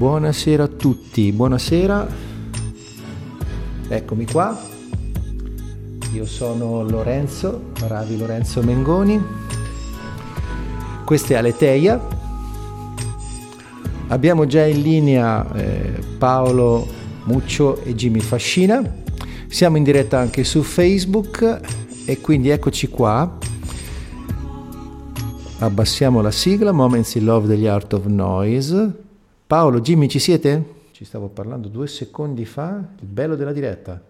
Buonasera a tutti, buonasera. Eccomi qua. Io sono Lorenzo, Ravi Lorenzo Mengoni. Questa è Aleteia. Abbiamo già in linea eh, Paolo Muccio e Jimmy Fascina. Siamo in diretta anche su Facebook e quindi eccoci qua. Abbassiamo la sigla, Moments in Love degli Art of Noise. Paolo, Jimmy, ci siete? Ci stavo parlando due secondi fa, il bello della diretta.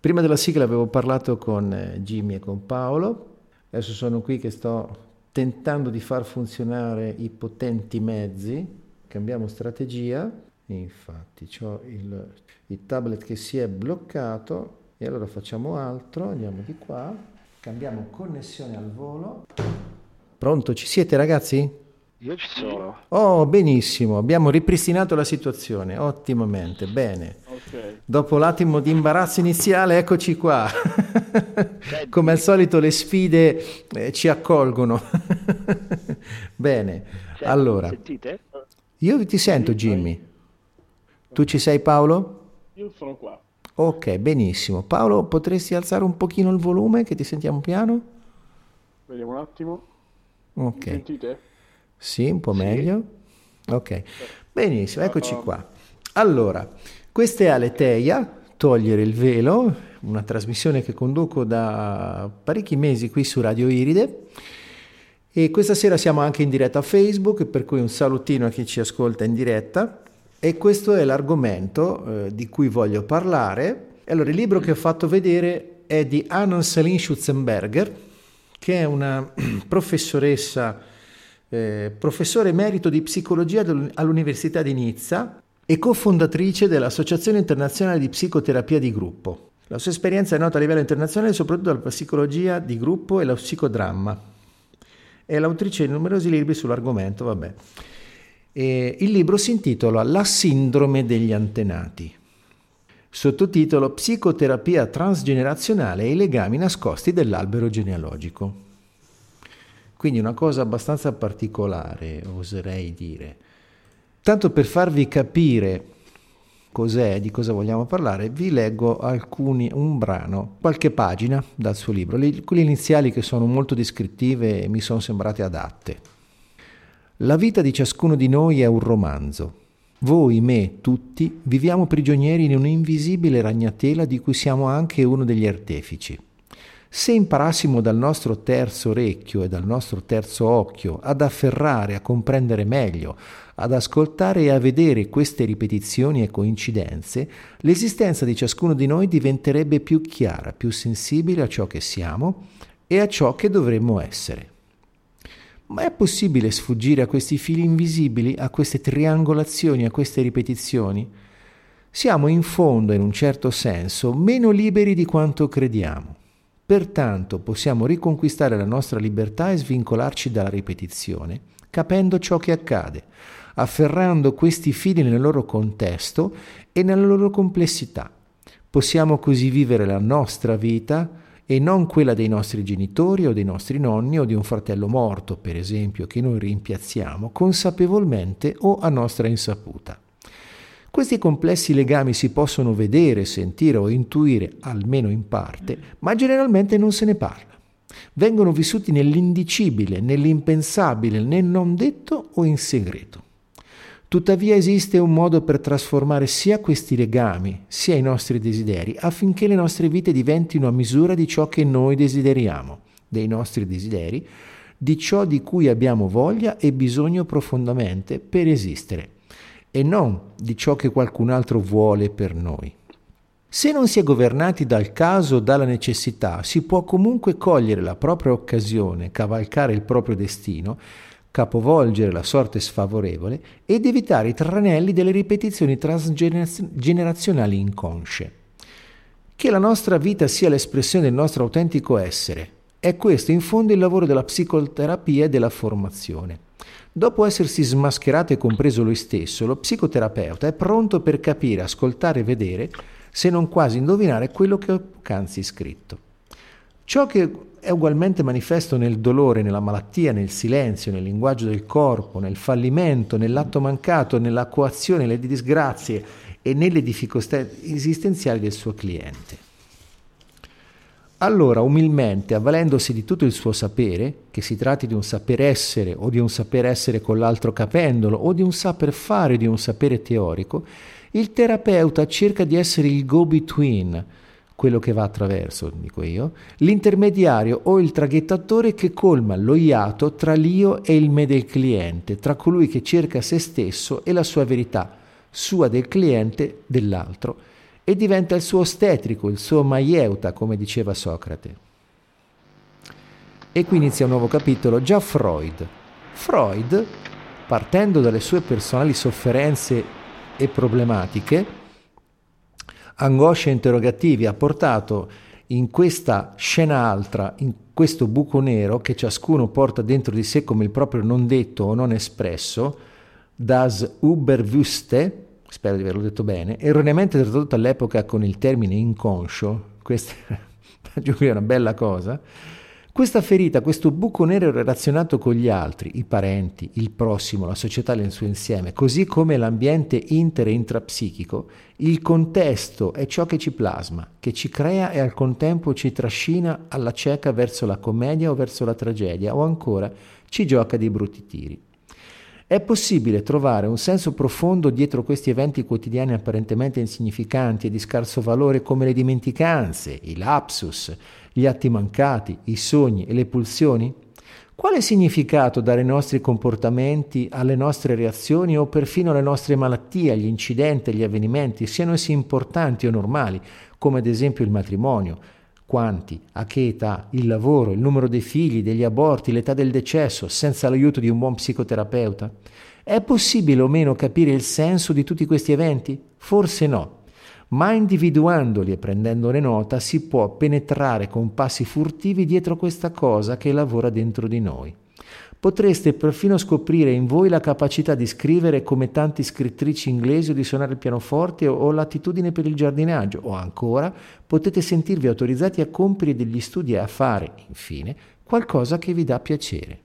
Prima della sigla avevo parlato con eh, Jimmy e con Paolo, adesso sono qui che sto tentando di far funzionare i potenti mezzi, cambiamo strategia, infatti ho il, il tablet che si è bloccato e allora facciamo altro, andiamo di qua, cambiamo connessione al volo. Pronto, ci siete ragazzi? Io ci sono. Oh, benissimo, abbiamo ripristinato la situazione, ottimamente, bene. Okay. Dopo l'attimo di imbarazzo iniziale, eccoci qua. Come al solito le sfide eh, ci accolgono. bene, Senti, allora. Sentite? Io ti sento Jimmy. Tu ci sei Paolo? Io sono qua. Ok, benissimo. Paolo, potresti alzare un pochino il volume che ti sentiamo piano? Vediamo un attimo. Ok. Sentite? Sì, un po' meglio. Ok, benissimo, eccoci qua. Allora, questa è Aleteia, Togliere il velo, una trasmissione che conduco da parecchi mesi qui su Radio Iride. E questa sera siamo anche in diretta a Facebook, per cui un salutino a chi ci ascolta in diretta. E questo è l'argomento eh, di cui voglio parlare. Allora, il libro che ho fatto vedere è di Anna Salin Schutzenberger, che è una professoressa eh, professore emerito di psicologia all'Università di Nizza e cofondatrice dell'Associazione internazionale di psicoterapia di gruppo. La sua esperienza è nota a livello internazionale soprattutto dalla psicologia di gruppo e lo psicodramma. È l'autrice di numerosi libri sull'argomento, vabbè. E il libro si intitola La sindrome degli antenati. Sottotitolo Psicoterapia transgenerazionale e i legami nascosti dell'albero genealogico. Quindi una cosa abbastanza particolare, oserei dire. Tanto per farvi capire cos'è, di cosa vogliamo parlare, vi leggo alcuni, un brano, qualche pagina dal suo libro, le, quelle iniziali che sono molto descrittive e mi sono sembrate adatte. La vita di ciascuno di noi è un romanzo. Voi, me, tutti, viviamo prigionieri in un'invisibile ragnatela di cui siamo anche uno degli artefici. Se imparassimo dal nostro terzo orecchio e dal nostro terzo occhio ad afferrare, a comprendere meglio, ad ascoltare e a vedere queste ripetizioni e coincidenze, l'esistenza di ciascuno di noi diventerebbe più chiara, più sensibile a ciò che siamo e a ciò che dovremmo essere. Ma è possibile sfuggire a questi fili invisibili, a queste triangolazioni, a queste ripetizioni? Siamo in fondo, in un certo senso, meno liberi di quanto crediamo. Pertanto possiamo riconquistare la nostra libertà e svincolarci dalla ripetizione, capendo ciò che accade, afferrando questi fili nel loro contesto e nella loro complessità. Possiamo così vivere la nostra vita e non quella dei nostri genitori o dei nostri nonni o di un fratello morto, per esempio, che noi rimpiazziamo consapevolmente o a nostra insaputa. Questi complessi legami si possono vedere, sentire o intuire, almeno in parte, ma generalmente non se ne parla. Vengono vissuti nell'indicibile, nell'impensabile, nel non detto o in segreto. Tuttavia esiste un modo per trasformare sia questi legami, sia i nostri desideri, affinché le nostre vite diventino a misura di ciò che noi desideriamo, dei nostri desideri, di ciò di cui abbiamo voglia e bisogno profondamente per esistere e non di ciò che qualcun altro vuole per noi. Se non si è governati dal caso o dalla necessità, si può comunque cogliere la propria occasione, cavalcare il proprio destino, capovolgere la sorte sfavorevole ed evitare i tranelli delle ripetizioni transgenerazionali inconsce. Che la nostra vita sia l'espressione del nostro autentico essere, è questo in fondo il lavoro della psicoterapia e della formazione. Dopo essersi smascherato e compreso lui stesso, lo psicoterapeuta è pronto per capire, ascoltare e vedere, se non quasi indovinare quello che ho poc'anzi scritto. Ciò che è ugualmente manifesto nel dolore, nella malattia, nel silenzio, nel linguaggio del corpo, nel fallimento, nell'atto mancato, nella coazione, nelle disgrazie e nelle difficoltà esistenziali del suo cliente. Allora, umilmente, avvalendosi di tutto il suo sapere, che si tratti di un saper essere o di un saper essere con l'altro capendolo o di un saper fare o di un sapere teorico, il terapeuta cerca di essere il go-between, quello che va attraverso, dico io, l'intermediario o il traghettatore che colma lo iato tra l'io e il me del cliente, tra colui che cerca se stesso e la sua verità, sua del cliente dell'altro e diventa il suo ostetrico, il suo maieuta, come diceva Socrate. E qui inizia un nuovo capitolo, già Freud. Freud, partendo dalle sue personali sofferenze e problematiche, angosce e interrogativi, ha portato in questa scena altra, in questo buco nero che ciascuno porta dentro di sé come il proprio non detto o non espresso, das Überwüste, spero di averlo detto bene, erroneamente tradotto all'epoca con il termine inconscio, questa è una bella cosa, questa ferita, questo buco nero relazionato con gli altri, i parenti, il prossimo, la società nel suo insieme, così come l'ambiente inter e intrapsichico, il contesto è ciò che ci plasma, che ci crea e al contempo ci trascina alla cieca verso la commedia o verso la tragedia o ancora ci gioca dei brutti tiri. È possibile trovare un senso profondo dietro questi eventi quotidiani apparentemente insignificanti e di scarso valore come le dimenticanze, i lapsus, gli atti mancati, i sogni e le pulsioni? Quale significato dare ai nostri comportamenti, alle nostre reazioni o perfino alle nostre malattie, agli incidenti, agli avvenimenti, siano essi importanti o normali, come ad esempio il matrimonio, quanti, a che età, il lavoro, il numero dei figli, degli aborti, l'età del decesso, senza l'aiuto di un buon psicoterapeuta? È possibile o meno capire il senso di tutti questi eventi? Forse no, ma individuandoli e prendendone nota si può penetrare con passi furtivi dietro questa cosa che lavora dentro di noi. Potreste perfino scoprire in voi la capacità di scrivere come tante scrittrici inglesi o di suonare il pianoforte o l'attitudine per il giardinaggio o ancora potete sentirvi autorizzati a compiere degli studi e a fare, infine, qualcosa che vi dà piacere.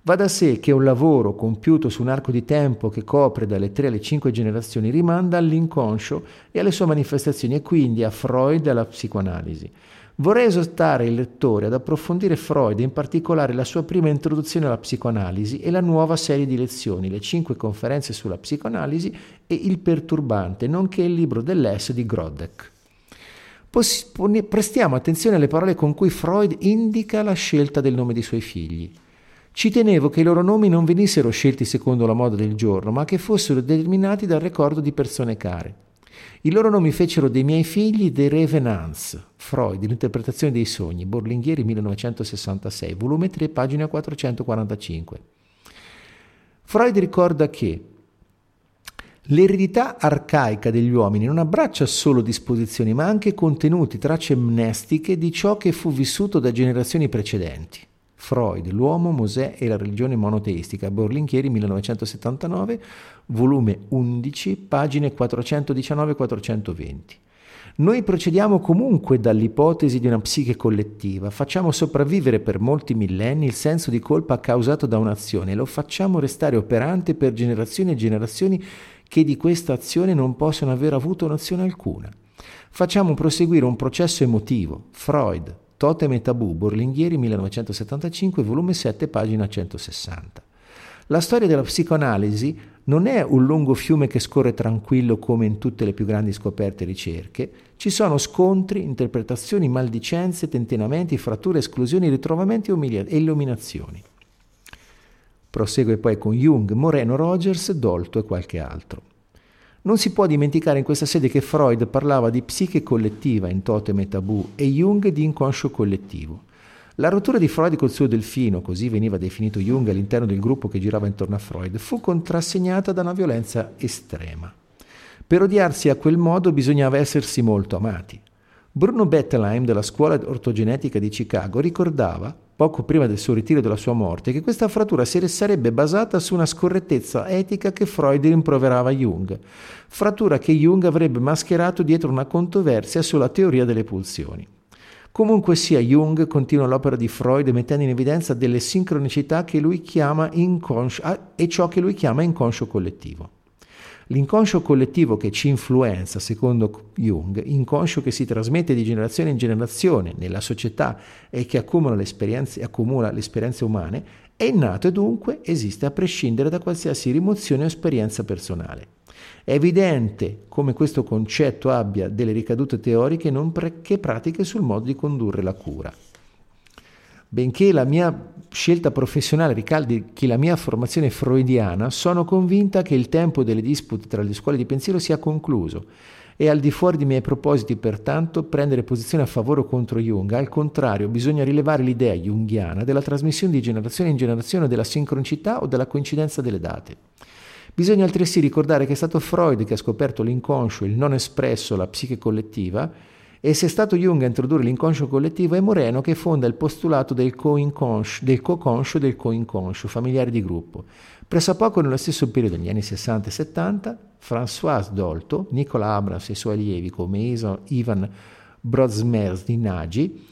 Va da sé che un lavoro compiuto su un arco di tempo che copre dalle tre alle cinque generazioni rimanda all'inconscio e alle sue manifestazioni e quindi a Freud e alla psicoanalisi. Vorrei esortare il lettore ad approfondire Freud, in particolare la sua prima introduzione alla psicoanalisi e la nuova serie di lezioni, le cinque conferenze sulla psicoanalisi e il perturbante, nonché il libro dell'S di Grodek. Prestiamo attenzione alle parole con cui Freud indica la scelta del nome dei suoi figli. Ci tenevo che i loro nomi non venissero scelti secondo la moda del giorno, ma che fossero determinati dal ricordo di persone care. I loro nomi fecero dei miei figli dei Revenants, Freud, l'interpretazione dei sogni, Borlinghieri 1966, volume 3, pagina 445. Freud ricorda che l'eredità arcaica degli uomini non abbraccia solo disposizioni, ma anche contenuti, tracce amnestiche di ciò che fu vissuto da generazioni precedenti. Freud, L'uomo, Mosè e la religione monoteistica, Borlinchieri 1979, volume 11, pagine 419-420. Noi procediamo comunque dall'ipotesi di una psiche collettiva, facciamo sopravvivere per molti millenni il senso di colpa causato da un'azione e lo facciamo restare operante per generazioni e generazioni che di questa azione non possono aver avuto nozione alcuna. Facciamo proseguire un processo emotivo, Freud, Totem e Tabù, Borlinghieri 1975, volume 7, pagina 160. La storia della psicoanalisi non è un lungo fiume che scorre tranquillo come in tutte le più grandi scoperte e ricerche, ci sono scontri, interpretazioni, maldicenze, tentennamenti, fratture, esclusioni, ritrovamenti e illuminazioni. Prosegue poi con Jung, Moreno Rogers, Dolto e qualche altro. Non si può dimenticare in questa sede che Freud parlava di psiche collettiva in Totem e Tabù e Jung di inconscio collettivo. La rottura di Freud col suo delfino, così veniva definito Jung all'interno del gruppo che girava intorno a Freud, fu contrassegnata da una violenza estrema. Per odiarsi a quel modo bisognava essersi molto amati. Bruno Bettelheim della scuola ortogenetica di Chicago ricordava poco prima del suo ritiro e della sua morte, che questa frattura si sarebbe basata su una scorrettezza etica che Freud rimproverava Jung, frattura che Jung avrebbe mascherato dietro una controversia sulla teoria delle pulsioni. Comunque sia, Jung continua l'opera di Freud mettendo in evidenza delle sincronicità che lui chiama inconscio, ah, e ciò che lui chiama inconscio collettivo. L'inconscio collettivo che ci influenza, secondo Jung, inconscio che si trasmette di generazione in generazione nella società e che accumula le esperienze, accumula le esperienze umane, è innato e dunque esiste a prescindere da qualsiasi rimozione o esperienza personale. È evidente come questo concetto abbia delle ricadute teoriche non pre- che pratiche sul modo di condurre la cura. Benché la mia scelta professionale ricaldi la mia formazione freudiana, sono convinta che il tempo delle dispute tra le scuole di pensiero sia concluso e al di fuori dei miei propositi, pertanto, prendere posizione a favore o contro Jung. Al contrario, bisogna rilevare l'idea junghiana della trasmissione di generazione in generazione della sincronicità o della coincidenza delle date. Bisogna altresì ricordare che è stato Freud che ha scoperto l'inconscio, il non espresso, la psiche collettiva, e se è stato Jung a introdurre l'inconscio collettivo è Moreno che fonda il postulato del co-inconscio, del co-conscio e del co-inconscio, familiare di gruppo. Pressappoco nello stesso periodo, negli anni 60 e 70, François Dolto, Nicola Abrams e i suoi allievi come Ivan Brodsmers di Nagy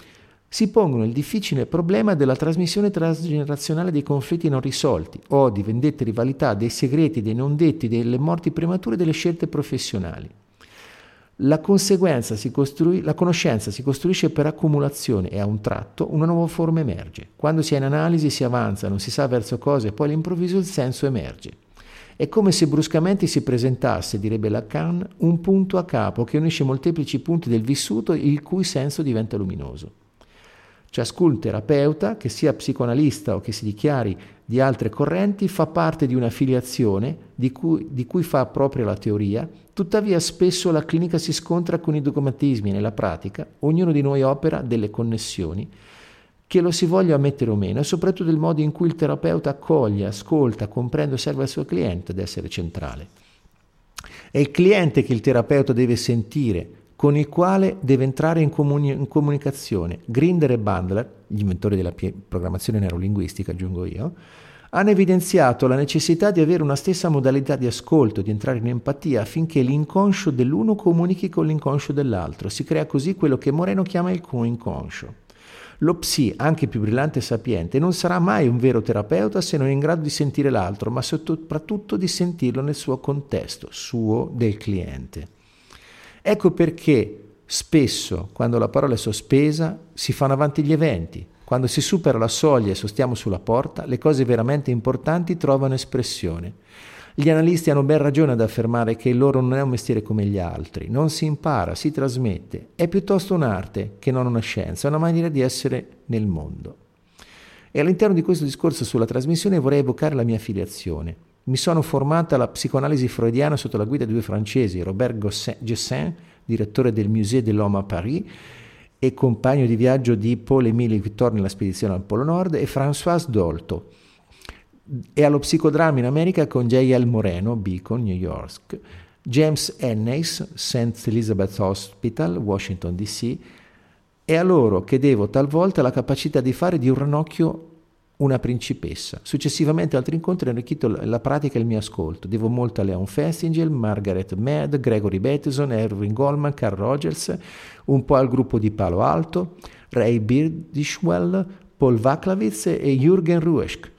si pongono il difficile problema della trasmissione transgenerazionale dei conflitti non risolti, odi, vendette, rivalità, dei segreti, dei non detti, delle morti premature, delle scelte professionali. La, costrui, la conoscenza si costruisce per accumulazione e a un tratto una nuova forma emerge. Quando si è in analisi si avanza, non si sa verso cosa e poi all'improvviso il senso emerge. È come se bruscamente si presentasse, direbbe Lacan, un punto a capo che unisce molteplici punti del vissuto il cui senso diventa luminoso. Ciascun terapeuta, che sia psicoanalista o che si dichiari di altre correnti, fa parte di una filiazione di cui, di cui fa propria la teoria, tuttavia spesso la clinica si scontra con i dogmatismi nella pratica, ognuno di noi opera delle connessioni, che lo si voglia ammettere o meno, e soprattutto il modo in cui il terapeuta accoglie, ascolta, comprende e serve al suo cliente ad essere centrale. È il cliente che il terapeuta deve sentire, con il quale deve entrare in, comuni- in comunicazione. Grinder e Bandler, gli inventori della p- programmazione neurolinguistica, aggiungo io, hanno evidenziato la necessità di avere una stessa modalità di ascolto, di entrare in empatia affinché l'inconscio dell'uno comunichi con l'inconscio dell'altro. Si crea così quello che Moreno chiama il coinconscio. Lo psi, anche più brillante e sapiente, non sarà mai un vero terapeuta se non è in grado di sentire l'altro, ma soprattutto di sentirlo nel suo contesto, suo del cliente. Ecco perché spesso, quando la parola è sospesa, si fanno avanti gli eventi. Quando si supera la soglia e sostiamo sulla porta, le cose veramente importanti trovano espressione. Gli analisti hanno ben ragione ad affermare che il loro non è un mestiere come gli altri, non si impara, si trasmette, è piuttosto un'arte che non una scienza, è una maniera di essere nel mondo. E all'interno di questo discorso sulla trasmissione vorrei evocare la mia filiazione. Mi sono formata alla psicoanalisi freudiana sotto la guida di due francesi, Robert Gessin, direttore del Musée de l'Homme à Paris e compagno di viaggio di Paul-Émile Victor nella spedizione al Polo Nord, e François Dolto, e allo psicodramma in America con J.L. Moreno, Beacon, New York, James Ennis, St. Elizabeth Hospital, Washington DC, e a loro che devo talvolta la capacità di fare di un ranocchio una principessa. Successivamente altri incontri hanno arricchito la pratica e il mio ascolto. Devo molto a Leon Festinger, Margaret Mead, Gregory Bateson, Erwin Goldman, Carl Rogers, un po' al gruppo di Palo Alto, Ray Birdishwell, Paul Vaclavitz e Jürgen Ruesch,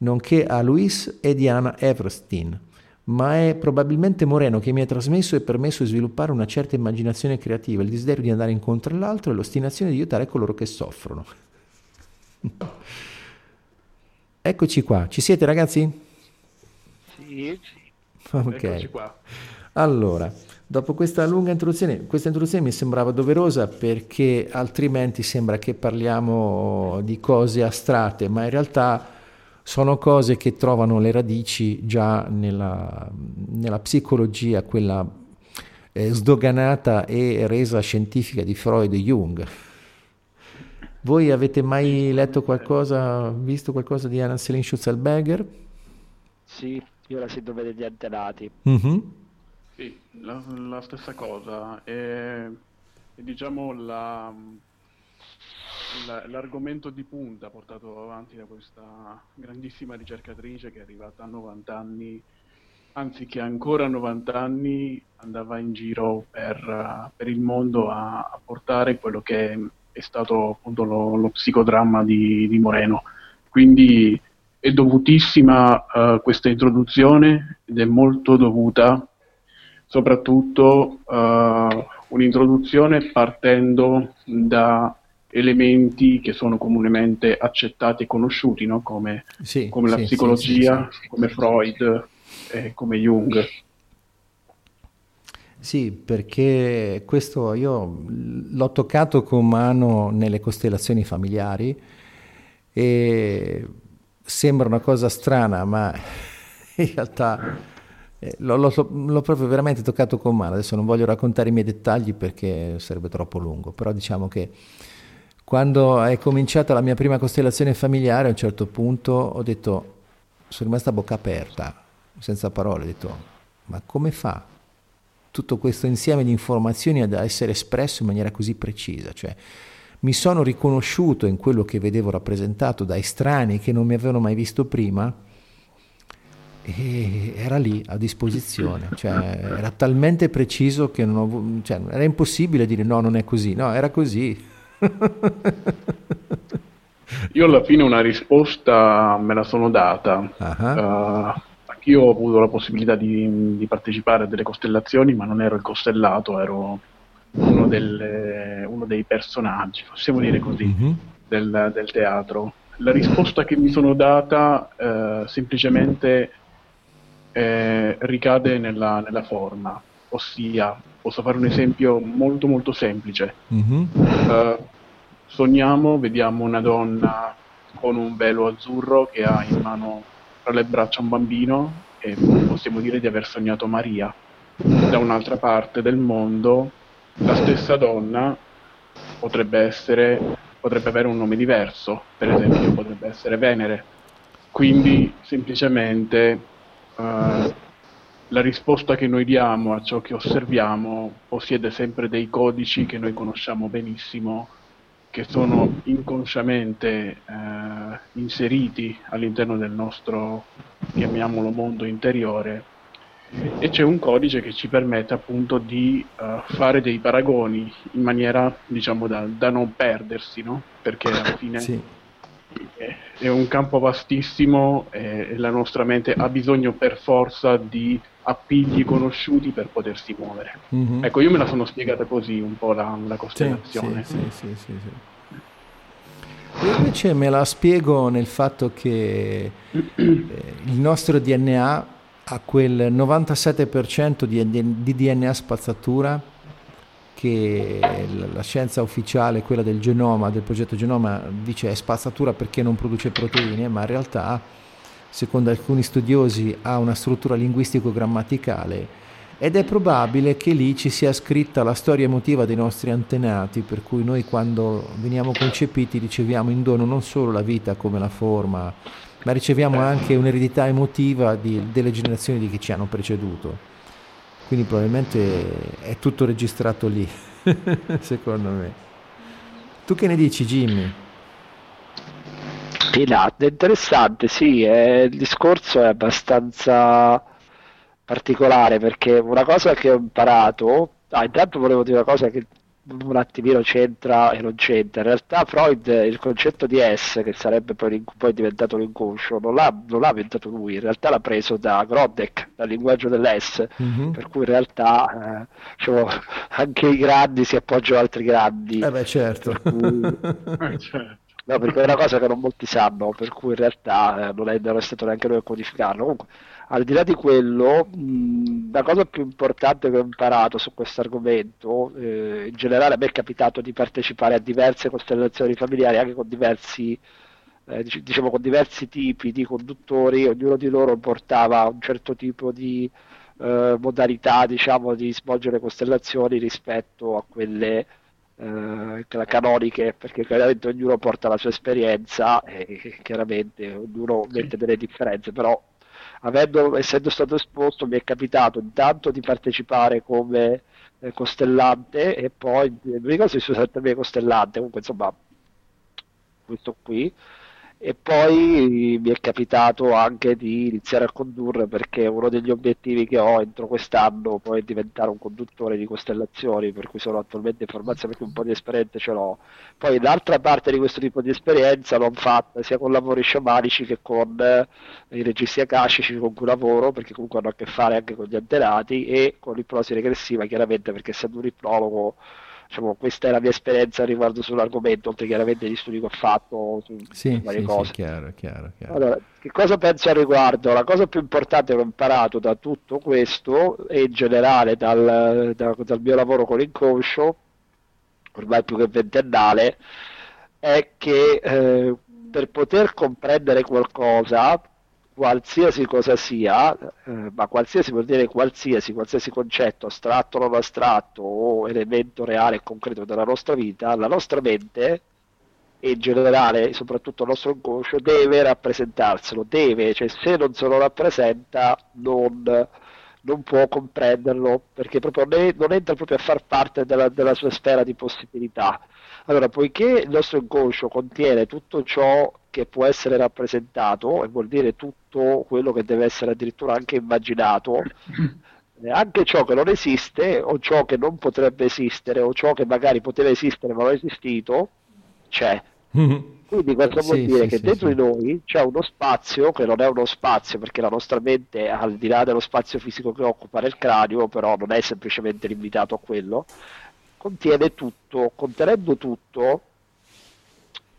nonché a Luis e Diana Everstein. Ma è probabilmente Moreno che mi ha trasmesso e permesso di sviluppare una certa immaginazione creativa, il desiderio di andare incontro all'altro e l'ostinazione di aiutare coloro che soffrono. Eccoci qua, ci siete ragazzi? Sì, ok. Eccoci qua. Allora, dopo questa lunga introduzione, questa introduzione mi sembrava doverosa perché altrimenti sembra che parliamo di cose astratte, ma in realtà sono cose che trovano le radici già nella, nella psicologia, quella eh, sdoganata e resa scientifica di Freud e Jung. Voi avete mai letto qualcosa, visto qualcosa di Anna Selin Schutzelberger? Sì, io la sento vedere gli antenati. Mm-hmm. Sì, la, la, stessa cosa. E, e diciamo la, la, l'argomento di punta portato avanti da questa grandissima ricercatrice che è arrivata a 90 anni, anzi che ancora a 90 anni andava in giro per, per il mondo a, a portare quello che è stato appunto lo, lo psicodramma di, di, Moreno. Quindi è dovutissima uh, questa introduzione ed è molto dovuta soprattutto uh, un'introduzione partendo da elementi che sono comunemente accettati e conosciuti, no? come, sì, come, la sì, psicologia, sì, come Freud e come Jung. Sì, perché questo io l'ho toccato con mano nelle costellazioni familiari e sembra una cosa strana, ma in realtà eh, l'ho, l'ho, l'ho, proprio veramente toccato con mano. Adesso non voglio raccontare i miei dettagli perché sarebbe troppo lungo, però diciamo che quando è cominciata la mia prima costellazione familiare, a un certo punto ho detto, sono rimasta a bocca aperta, senza parole, ho detto, ma come fa tutto questo insieme di informazioni ad essere espresso in maniera così precisa? Cioè, mi sono riconosciuto in quello che vedevo rappresentato da estranei che non mi avevano mai visto prima e era lì a disposizione, cioè, era talmente preciso che ho, cioè, era impossibile dire no, non è così, no, era così. Io alla fine una risposta me la sono data. Uh-huh. Uh, anch'io ho avuto la possibilità di, di, partecipare a delle costellazioni, ma non ero il costellato, ero uno, delle, uno dei personaggi, possiamo dire così, uh-huh. del, del, teatro. La risposta che mi sono data uh, semplicemente eh, ricade nella, nella forma, ossia Posso fare un esempio molto molto semplice. Mm-hmm. Uh, sogniamo, vediamo una donna con un velo azzurro che ha in mano tra le braccia un bambino e possiamo dire di aver sognato Maria. Da un'altra parte del mondo la stessa donna potrebbe essere potrebbe avere un nome diverso, per esempio potrebbe essere Venere. Quindi semplicemente uh, la risposta che noi diamo a ciò che osserviamo possiede sempre dei codici che noi conosciamo benissimo, che sono inconsciamente eh, inseriti all'interno del nostro, chiamiamolo, mondo interiore e c'è un codice che ci permette appunto di uh, fare dei paragoni in maniera diciamo da, da non perdersi, no? perché alla fine sì. È, un campo vastissimo e la nostra mente ha bisogno per forza di appigli conosciuti per potersi muovere. Mm-hmm. Ecco, io me la sono spiegata così un po' la, la costellazione. Sì, sì, sì, io invece me la spiego nel fatto che eh, il nostro DNA ha quel 97% di, di DNA spazzatura che la scienza ufficiale, quella del genoma, del progetto genoma, dice è spazzatura perché non produce proteine, ma in realtà secondo alcuni studiosi, ha una struttura linguistico-grammaticale ed è probabile che lì ci sia scritta la storia emotiva dei nostri antenati, per cui noi quando veniamo concepiti riceviamo in dono non solo la vita come la forma, ma riceviamo anche un'eredità emotiva di, delle generazioni di chi ci hanno preceduto. Quindi probabilmente è tutto registrato lì, secondo me. Tu che ne dici Jimmy? Pilate, interessante, sì, eh, il discorso è abbastanza particolare perché una cosa che ho imparato, ah, intanto volevo dire una cosa che un attimino c'entra e non c'entra. In realtà Freud il concetto di S, che sarebbe poi, poi diventato l'inconscio, non l'ha, non l'ha, inventato lui, in realtà l'ha preso da Grodek, dal linguaggio dell'S, mm-hmm. per cui in realtà eh, diciamo, anche i grandi si appoggiano ad altri grandi. Eh beh certo. Eh, certo. No, perché è una cosa che non molti sanno, per cui in realtà eh, non, è, non è stato neanche noi a codificarlo. Comunque, al di là di quello, mh, la cosa più importante che ho imparato su questo argomento, eh, in generale a me è capitato di partecipare a diverse costellazioni familiari, anche con diversi, eh, diciamo, con diversi tipi di conduttori, ognuno di loro portava un certo tipo di eh, modalità diciamo, di svolgere costellazioni rispetto a quelle eh, canoniche, perché chiaramente ognuno porta la sua esperienza e chiaramente ognuno mette delle differenze, però avendo, essendo stato esposto mi è capitato intanto di partecipare come eh, costellante e poi, l'unica cosa è sempre costellante, comunque insomma questo qui e poi mi è capitato anche di iniziare a condurre perché uno degli obiettivi che ho entro quest'anno poi è diventare un conduttore di costellazioni, per cui sono attualmente in formazione perché un po' di esperienza ce l'ho. Poi l'altra parte di questo tipo di esperienza l'ho fatta sia con lavori sciamanici che con eh, i registi akashici con cui lavoro, perché comunque hanno a che fare anche con gli antenati e con l'ipnosi regressiva, chiaramente perché essendo un ipnologo diciamo, questa è la mia esperienza riguardo sull'argomento, oltre chiaramente gli studi che ho fatto su, sì, varie sì, cose. Sì, chiaro, chiaro, chiaro. Allora, che cosa penso al riguardo? La cosa più importante che ho imparato da tutto questo e in generale dal, da, dal mio lavoro con l'inconscio, ormai più che ventennale, è che eh, per poter comprendere qualcosa qualsiasi cosa sia, eh, ma qualsiasi vuol dire qualsiasi, qualsiasi concetto astratto o non astratto o elemento reale e concreto della nostra vita, la nostra mente e in generale, soprattutto il nostro inconscio, deve rappresentarselo, deve, cioè se non se lo rappresenta non, non può comprenderlo perché proprio non entra proprio a far parte della, della sua sfera di possibilità. Allora, poiché il nostro inconscio contiene tutto ciò che può essere rappresentato, e vuol dire tutto quello che deve essere addirittura anche immaginato, eh, anche ciò che non esiste o ciò che non potrebbe esistere o ciò che magari poteva esistere ma non è esistito, c'è. Quindi questo vuol Sì, dire sì, che sì, dentro sì. di noi c'è uno spazio che non è uno spazio perché la nostra mente, al di là dello spazio fisico che occupa nel cranio, però non è semplicemente limitato a quello, contiene tutto, contenendo tutto,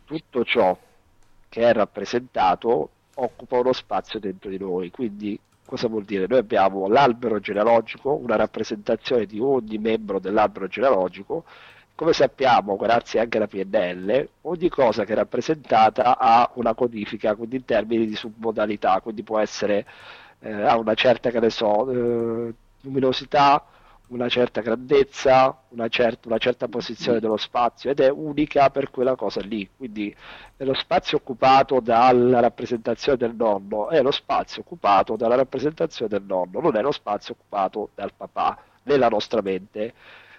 tutto ciò che è rappresentato occupa uno spazio dentro di noi. Quindi cosa vuol dire? Noi abbiamo l'albero genealogico, una rappresentazione di ogni membro dell'albero genealogico. Come sappiamo, grazie anche alla PNL, ogni cosa che è rappresentata ha una codifica, quindi in termini di submodalità, quindi può essere, eh, ha una certa, che ne so, eh, luminosità, una certa grandezza, una, cer- una certa posizione dello spazio ed è unica per quella cosa lì. Quindi lo spazio occupato dalla rappresentazione del nonno è lo spazio occupato dalla rappresentazione del nonno, non è lo spazio occupato dal papà nella nostra mente.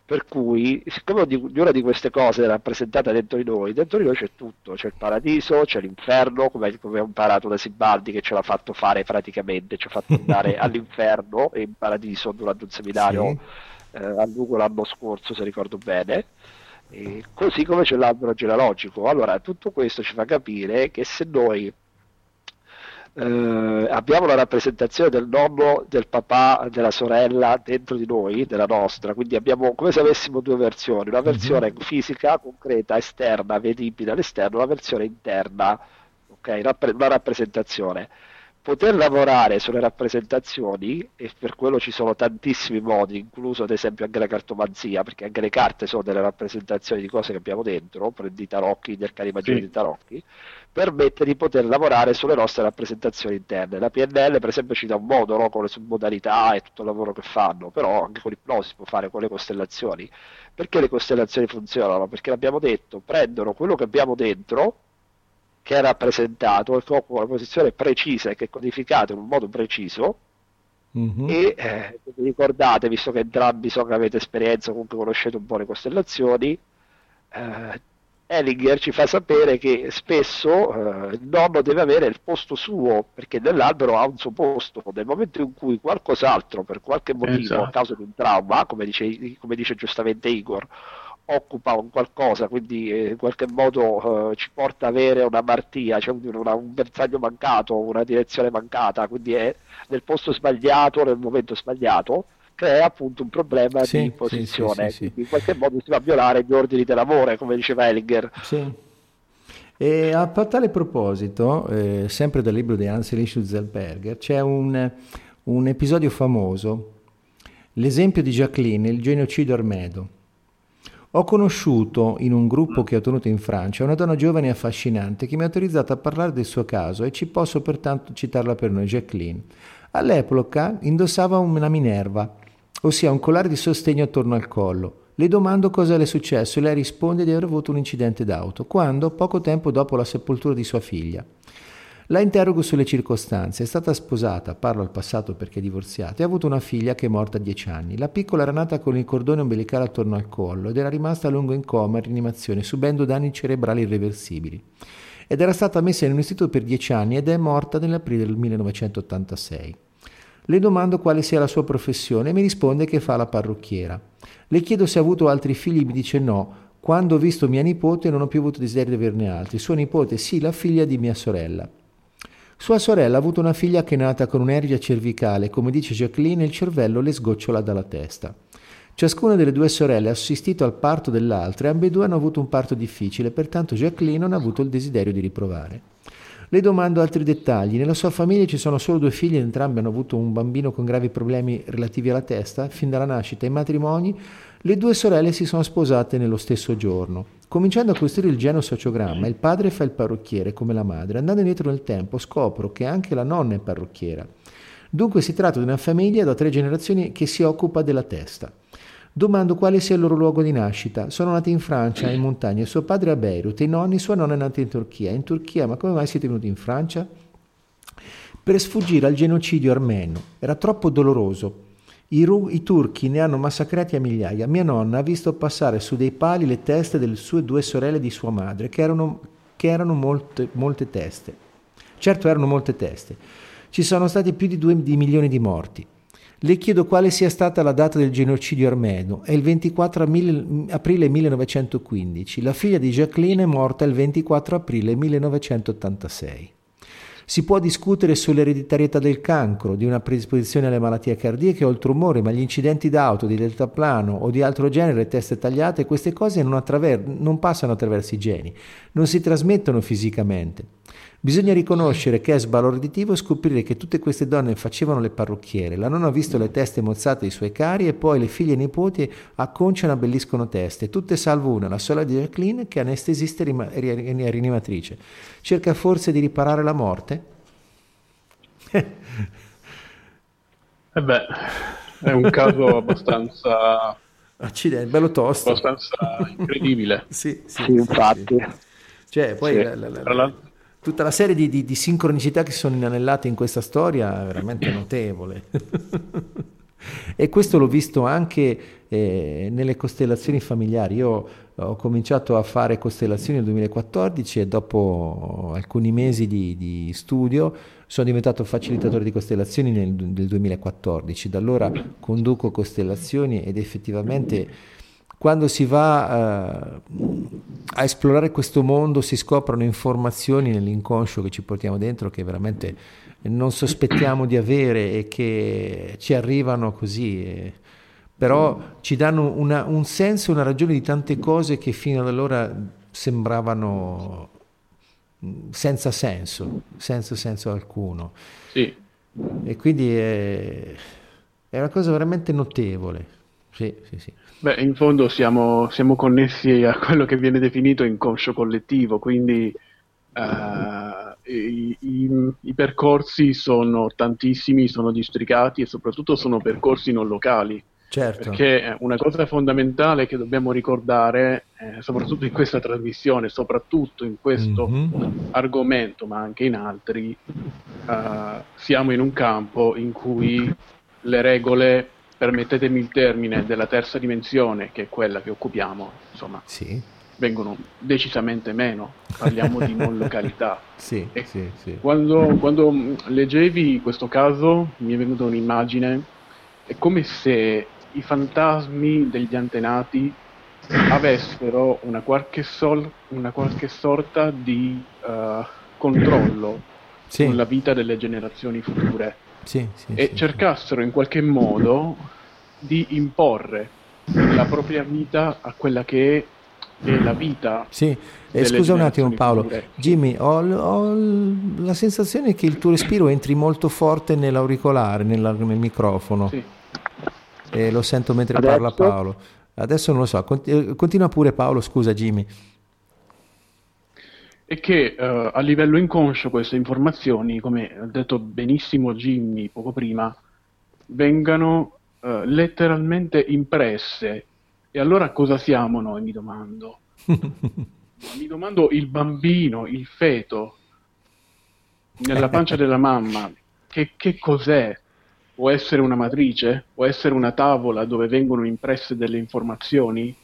Per cui, siccome ognuna di queste cose è rappresentata dentro di noi, dentro di noi c'è tutto, c'è il paradiso, c'è l'inferno, come, come ho imparato da Sibaldi che ce l'ha fatto fare praticamente, ci ha fatto andare all'inferno e in paradiso durante un seminario Sì. eh, a Lugo l'anno scorso, se ricordo bene. E così come c'è l'albero genealogico. Allora, tutto questo ci fa capire che se noi eh, abbiamo la rappresentazione del nonno, del papà, della sorella dentro di noi, della nostra, quindi abbiamo come se avessimo due versioni, una versione fisica, concreta, esterna, vedibile all'esterno, una versione interna, ok? Rappre- una rappresentazione. Poter lavorare sulle rappresentazioni, e per quello ci sono tantissimi modi, incluso ad esempio anche la cartomanzia, perché anche le carte sono delle rappresentazioni di cose che abbiamo dentro, prendi i tarocchi, arcani maggiori Sì. di tarocchi, permette di poter lavorare sulle nostre rappresentazioni interne. La PNL, per esempio, ci dà un modo no, con le submodalità e tutto il lavoro che fanno, però anche con l'ipnosi si può fare con le costellazioni. Perché le costellazioni funzionano? Perché l'abbiamo detto, prendono quello che abbiamo dentro, che è rappresentato, che occupa una posizione precisa e che è codificato in un modo preciso, Mhm. e eh, ricordate, visto che entrambi so che avete esperienza, comunque conoscete un po' le costellazioni, eh, Ellinger ci fa sapere che spesso eh, il nonno deve avere il posto suo, perché nell'albero ha un suo posto. Nel momento in cui qualcos'altro, per qualche motivo, Esatto. a causa di un trauma, come dice, come dice giustamente Igor, occupa un qualcosa, quindi eh, in qualche modo eh, ci porta ad avere una martia, cioè un, una- un bersaglio mancato, una direzione mancata, quindi è nel posto sbagliato, nel momento sbagliato, crea appunto un problema Sì, di posizione. sì, sì, in qualche modo si va a violare gli ordini dell'amore, come diceva Ellinger. E a tale proposito, eh, sempre dal libro di Ansel Schutzelberger, c'è un, un episodio famoso, l'esempio di Jacqueline, il genocidio armedo. Ho conosciuto in un gruppo che ho tenuto in Francia una donna giovane e affascinante che mi ha autorizzato a parlare del suo caso e ci posso pertanto citarla per noi, Jacqueline. All'epoca indossava una Minerva, ossia un collare di sostegno attorno al collo. Le domando cosa le è successo e lei risponde di aver avuto un incidente d'auto, quando, poco tempo dopo la sepoltura di sua figlia. La interrogo sulle circostanze. È stata sposata, parlo al passato perché è divorziata, e ha avuto una figlia che è morta a dieci anni. La piccola era nata con il cordone ombelicale attorno al collo ed era rimasta a lungo in coma e rianimazione, subendo danni cerebrali irreversibili. ed era stata messa in un istituto per dieci anni ed è morta nell'aprile del 1986. Le domando quale sia la sua professione e mi risponde che fa la parrucchiera. Le chiedo se ha avuto altri figli, mi dice no. Quando ho visto mia nipote non ho più avuto desiderio di averne altri. Sua nipote sì, la figlia di mia sorella. Sua sorella ha avuto una figlia che è nata con un'ergia cervicale, come dice Jacqueline, il cervello le sgocciola dalla testa. Ciascuna delle due sorelle ha assistito al parto dell'altra e ambedue hanno avuto un parto difficile, pertanto Jacqueline non ha avuto il desiderio di riprovare. Le domando altri dettagli. Nella sua famiglia ci sono solo due figli, entrambi hanno avuto un bambino con gravi problemi relativi alla testa. Fin dalla nascita, i matrimoni, le due sorelle si sono sposate nello stesso giorno. Cominciando a costruire il geno sociogramma, il padre fa il parrucchiere come la madre. Andando indietro nel tempo, scopro che anche la nonna è parrucchiera. Dunque si tratta di una famiglia da tre generazioni che si occupa della testa. Domando quale sia il loro luogo di nascita. Sono nati in Francia, in montagna. Suo padre a Beirut, i nonni, sua nonna è nata in Turchia. In Turchia, ma come mai siete venuti in Francia? Per sfuggire al genocidio armeno. Era troppo doloroso. I, ru- I, turchi ne hanno massacrati a migliaia. Mia nonna ha visto passare su dei pali le teste delle sue due sorelle di sua madre, che erano, che erano molte, molte teste. Certo erano molte teste. Ci sono stati più di due milioni di morti. Le chiedo quale sia stata la data del genocidio armeno. È il 24 aprile 1915. La figlia di Jacqueline è morta il 24 aprile 1986. Si può discutere sull'ereditarietà del cancro, di una predisposizione alle malattie cardiache o al tumore, ma gli incidenti d'auto, di deltaplano o di altro genere, teste tagliate, queste cose non, attraver- non passano attraverso i geni, non si trasmettono fisicamente. Bisogna riconoscere che è sbalorditivo scoprire che tutte queste donne facevano le parrucchiere. La nonna ha visto le teste mozzate dei suoi cari e poi le figlie e nipoti acconciano e abbelliscono teste, tutte salvo una, la sorella di Jacqueline, che è anestesista e rianimatrice. Cerca forse di riparare la morte? eh beh, è un caso abbastanza... Accidente, bello tosto. Abbastanza incredibile. sì, sì, sì, infatti. Cioè, poi sì. la, la, la, tutta la serie di, di, di, sincronicità che sono inanellate in questa storia è veramente notevole. e questo l'ho visto anche eh, nelle costellazioni familiari. Io ho cominciato a fare costellazioni nel 2014 e dopo alcuni mesi di, di studio sono diventato facilitatore di costellazioni nel, nel 2014. Da allora conduco costellazioni ed effettivamente quando si va uh, a esplorare questo mondo si scoprono informazioni nell'inconscio che ci portiamo dentro che veramente non sospettiamo di avere e che ci arrivano così, e, però ci danno una, un senso, una ragione di tante cose che fino ad allora sembravano senza senso, senza senso alcuno. Sì. E quindi è, è una cosa veramente notevole. Sì, sì, sì. Beh, in fondo siamo, siamo, connessi a quello che viene definito inconscio collettivo, quindi uh, i, i, i, percorsi sono tantissimi, sono districati e soprattutto sono percorsi non locali. Certo. Perché una cosa fondamentale che dobbiamo ricordare, eh, soprattutto in questa trasmissione, soprattutto in questo mm-hmm. argomento, ma anche in altri, uh, siamo in un campo in cui le regole permettetemi il termine, della terza dimensione, che è quella che occupiamo, insomma, sì. vengono decisamente meno, parliamo di non località. Sì, sì, quando, quando, leggevi questo caso mi è venuta un'immagine, è come se i fantasmi degli antenati avessero una qualche, sol, una qualche sorta di uh, controllo sulla vita delle generazioni future sì, sì, e sì, cercassero in qualche modo di imporre la propria vita a quella che è, la vita. Sì, eh, scusa un attimo Paolo, future. Jimmy, ho, ho, la sensazione che il tuo respiro entri molto forte nell'auricolare, nella, nel microfono. Sì. E lo sento mentre Adesso? parla Paolo. Adesso non lo so, eh, continua pure Paolo, scusa Jimmy e che uh, a livello inconscio queste informazioni, come ha detto benissimo Jimmy poco prima, vengano uh, letteralmente impresse. E allora cosa siamo noi, mi domando? mi domando il bambino, il feto, nella pancia della mamma, che, che cos'è? Può essere una matrice? Può essere una tavola dove vengono impresse delle informazioni?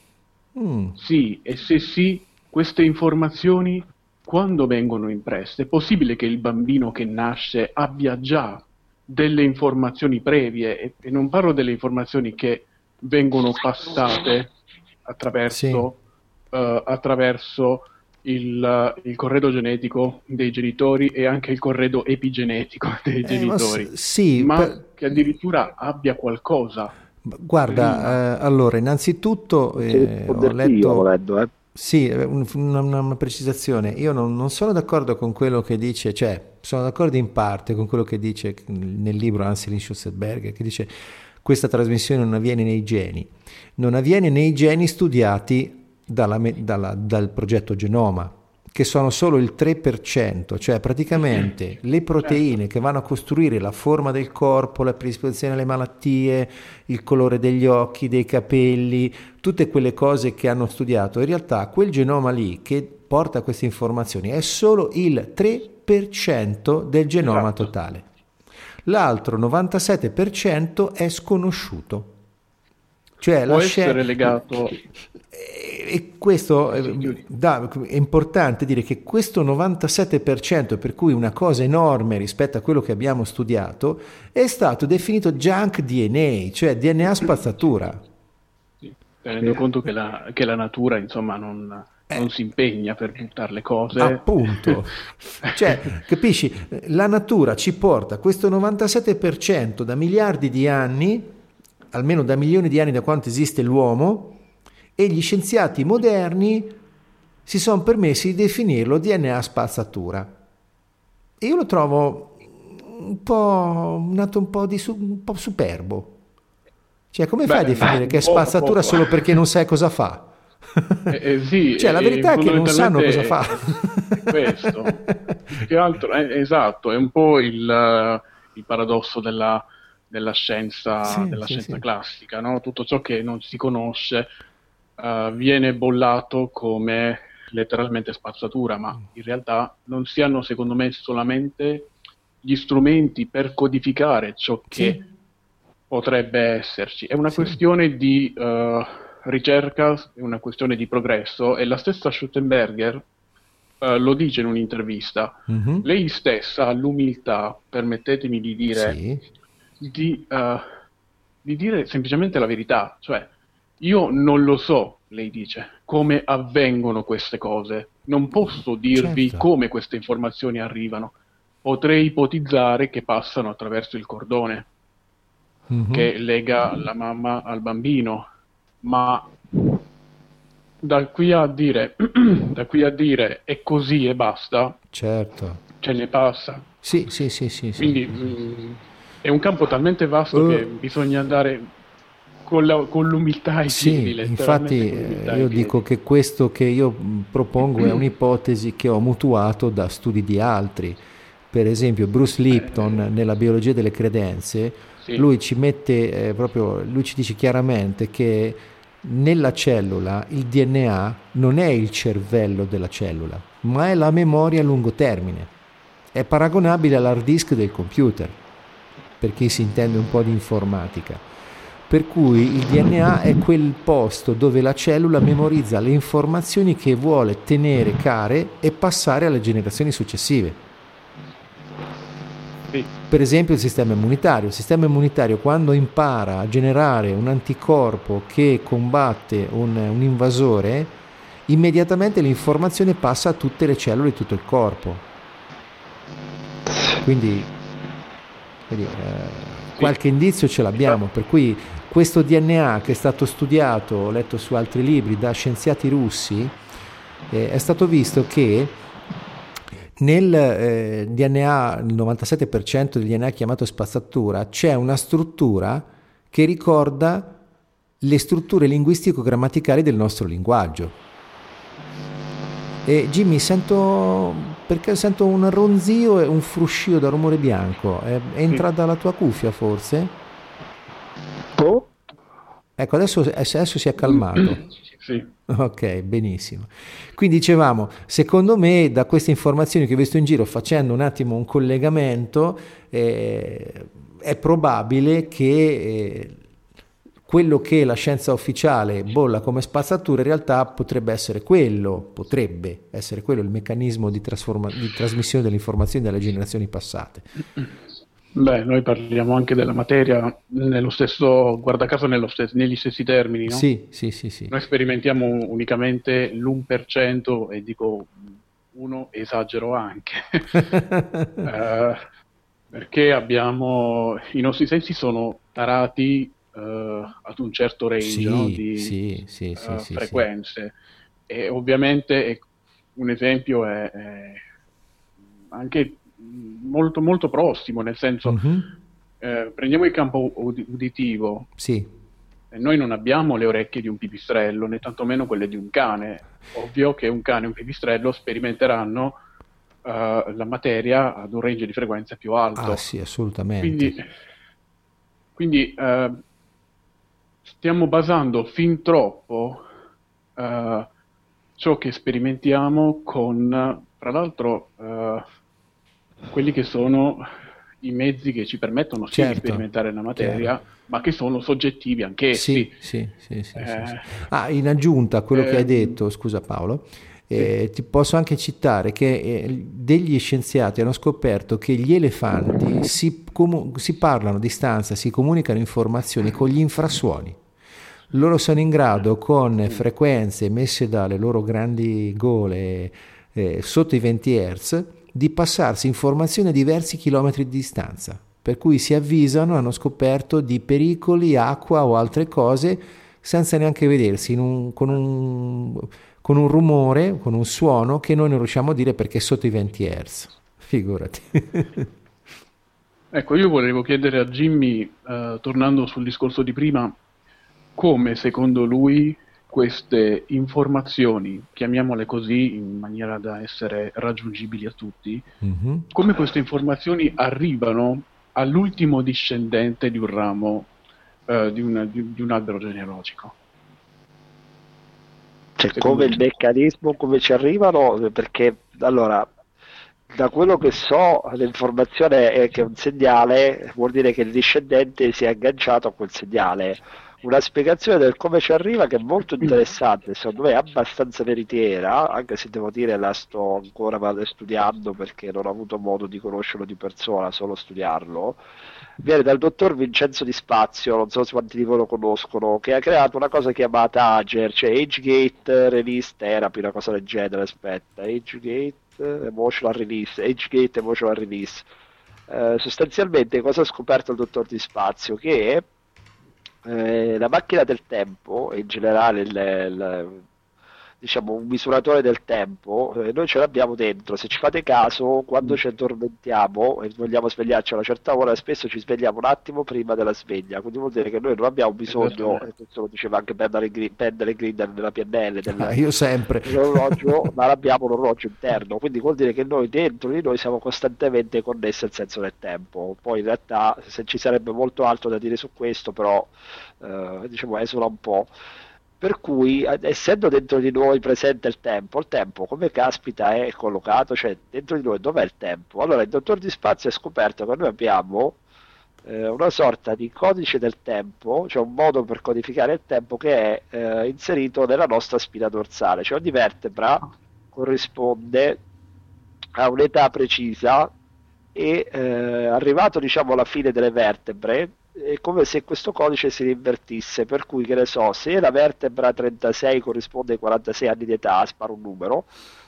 Mm. Sì, e se sì, queste informazioni quando vengono impresse, è possibile che il bambino che nasce abbia già delle informazioni previe, e, e non parlo delle informazioni che vengono passate attraverso, sì. uh, attraverso il, il, corredo genetico dei genitori e anche il corredo epigenetico dei eh, genitori, ma, sì, ma per... che addirittura abbia qualcosa. Guarda, eh, allora, innanzitutto eh, ho letto... Letto, eh. Sì, eh, una, una, precisazione. Io non, non, sono d'accordo con quello che dice, cioè, sono d'accordo in parte con quello che dice nel libro Anselin Schusselberger, che dice questa trasmissione non avviene nei geni, non avviene nei geni studiati dalla, dalla, dal progetto Genoma, che sono solo il 3%, cioè praticamente le proteine che vanno a costruire la forma del corpo, la predisposizione alle malattie, il colore degli occhi, dei capelli, tutte quelle cose che hanno studiato, in realtà quel genoma lì che porta queste informazioni è solo il 3% del genoma esatto. totale. L'altro 97% è sconosciuto. Cioè Può la essere legato e questo eh, da, è importante dire che questo 97%, per cui una cosa enorme rispetto a quello che abbiamo studiato, è stato definito junk DNA, cioè DNA spazzatura. Sì, tenendo conto che la, che la natura insomma non, eh. non si impegna per buttare le cose. Appunto, cioè, capisci, la natura ci porta questo 97% da miliardi di anni, almeno da milioni di anni da quanto esiste l'uomo, e gli scienziati moderni si sono permessi di definirlo DNA spazzatura. E io lo trovo un po' un atto un po', di, un po superbo. Cioè, come fai a definire che è spazzatura solo perché non sai cosa fa? Eh, eh, sì, cioè, la verità è che non sanno cosa fa. questo, che altro, eh, esatto, è un po' il, il paradosso della, della scienza, sì, della sì, scienza classica, no? tutto ciò che non si conosce uh, viene bollato come letteralmente spazzatura, ma mm. in realtà non si hanno secondo me solamente gli strumenti per codificare ciò che sì. potrebbe esserci. È una sì. questione di uh, ricerca, è una questione di progresso e la stessa Schuttenberger uh, lo dice in un'intervista. Mm-hmm. Lei stessa ha l'umiltà, permettetemi di dire, sì. Di, uh, di dire semplicemente la verità, cioè io non lo so, lei dice, come avvengono queste cose. Non posso dirvi certo. come queste informazioni arrivano. Potrei ipotizzare che passano attraverso il cordone mm-hmm. che lega la mamma al bambino, ma da qui a dire, da qui a dire è così e basta, certo. ce ne passa. Sì, sì, sì, sì. Quindi sì. Mm, Mh, è un campo talmente vasto uh. che bisogna andare con, la, con l'umiltà ai sì, piedi. Infatti eh, io dico che questo che io propongo è un'ipotesi che ho mutuato da studi di altri. Per esempio Bruce Lipton eh, nella biologia delle credenze, sì. lui ci mette eh, proprio, lui ci dice chiaramente che nella cellula il DNA non è il cervello della cellula, ma è la memoria a lungo termine. È paragonabile all'hard disk del computer, per chi si intende un po' di informatica per cui il DNA è quel posto dove la cellula memorizza le informazioni che vuole tenere care e passare alle generazioni successive. Per esempio il sistema immunitario. Il sistema immunitario quando impara a generare un anticorpo che combatte un, un invasore, immediatamente l'informazione passa a tutte le cellule di tutto il corpo. Quindi, vedi, eh, qualche indizio ce l'abbiamo, per cui questo DNA che è stato studiato, ho letto su altri libri, da scienziati russi, eh, è stato visto che nel eh, DNA, il 97% del DNA chiamato spazzatura, c'è una struttura che ricorda le strutture linguistico-grammaticali del nostro linguaggio. E Jimmy, sento, perché sento un ronzio e un fruscio da rumore bianco. È, è entrata la tua cuffia forse? Ecco. Ecco, adesso, adesso si è calmato. Sì. Ok, benissimo. Quindi dicevamo, secondo me da queste informazioni che ho visto in giro, facendo un attimo un collegamento, eh, è probabile che eh, quello che la scienza ufficiale bolla come spazzatura in realtà potrebbe essere quello, potrebbe essere quello il meccanismo di, di trasmissione delle informazioni dalle generazioni passate. Beh, noi parliamo anche della materia nello stesso, guarda caso stesso, negli stessi termini, no? Sì, sì, sì, sì. Noi sperimentiamo unicamente l'1% e dico uno esagero anche. uh, perché abbiamo, i nostri sensi sono tarati uh, ad un certo range sì, no? di sì, sì, uh, frequenze. E ovviamente un esempio è, è, anche molto, molto prossimo, nel senso, uh-huh. eh, prendiamo il campo uditivo. Sì. Noi non abbiamo le orecchie di un pipistrello, né tantomeno quelle di un cane. Ovvio che un cane e un pipistrello sperimenteranno uh, la materia ad un range di frequenza più alto. Ah sì, assolutamente. Quindi, quindi uh, stiamo basando fin troppo uh, ciò che sperimentiamo con, tra l'altro, uh, quelli che sono i mezzi che ci permettono sì certo, di sperimentare la materia, chiaro. ma che sono soggettivi anch'essi. Sì, sì, sì, eh, ah, in aggiunta a quello eh, che hai ehm, detto, scusa Paolo, eh, ti posso anche citare che eh, degli scienziati hanno scoperto che gli elefanti si, comu- si parlano a distanza, si comunicano informazioni con gli infrasuoni loro sono in grado con frequenze emesse dalle loro grandi gole eh, sotto i 20 Hz di passarsi informazioni a diversi chilometri di distanza, per cui si avvisano, hanno scoperto di pericoli, acqua o altre cose senza neanche vedersi, un, con, un, con un rumore, con un suono che noi non riusciamo a dire perché è sotto i 20 Hz. Figurati. ecco, io volevo chiedere a Jimmy, eh, tornando sul discorso di prima, come secondo lui queste informazioni, chiamiamole così in maniera da essere raggiungibili a tutti, mm-hmm. come queste informazioni arrivano all'ultimo discendente di un ramo, eh, di, una, di, di, un albero genealogico. Cioè, come il meccanismo, come ci arrivano, perché allora, da quello che so, l'informazione è che un segnale vuol dire che il discendente si è agganciato a quel segnale una spiegazione del come ci arriva che è molto interessante, secondo me è abbastanza veritiera, anche se devo dire la sto ancora studiando perché non ho avuto modo di conoscerlo di persona, solo studiarlo. Viene dal dottor Vincenzo Di Spazio, non so quanti di voi lo conoscono, che ha creato una cosa chiamata Ager, cioè AgeGate Release Therapy, una cosa del genere, aspetta, AgeGate Emotional Release, AgeGate Emotional Release. Eh, sostanzialmente cosa ha scoperto il dottor Di Spazio? Che eh, la macchina del tempo in generale il, il, diciamo, un misuratore del tempo, eh, noi ce l'abbiamo dentro. Se ci fate caso, quando ci addormentiamo e vogliamo svegliarci a una certa ora, spesso ci svegliamo un attimo prima della sveglia. Quindi vuol dire che noi non abbiamo bisogno, e questo lo diceva anche Pendale Grinder nella PNL, del, ah, io sempre. dell'orologio, ma abbiamo un orologio interno. Quindi vuol dire che noi dentro di noi siamo costantemente connessi al senso del tempo. Poi in realtà se ci sarebbe molto altro da dire su questo, però eh, diciamo esula un po'. Per cui, essendo dentro di noi presente il tempo, il tempo come caspita è collocato, cioè dentro di noi dov'è il tempo? Allora il dottor Di Spazio ha scoperto che noi abbiamo eh, una sorta di codice del tempo, cioè un modo per codificare il tempo che è eh, inserito nella nostra spina dorsale, cioè ogni vertebra corrisponde a un'età precisa e eh, arrivato diciamo alla fine delle vertebre è come se questo codice si rinvertisse, per cui che ne so, se la vertebra 36 corrisponde ai 46 anni di età, sparo un numero,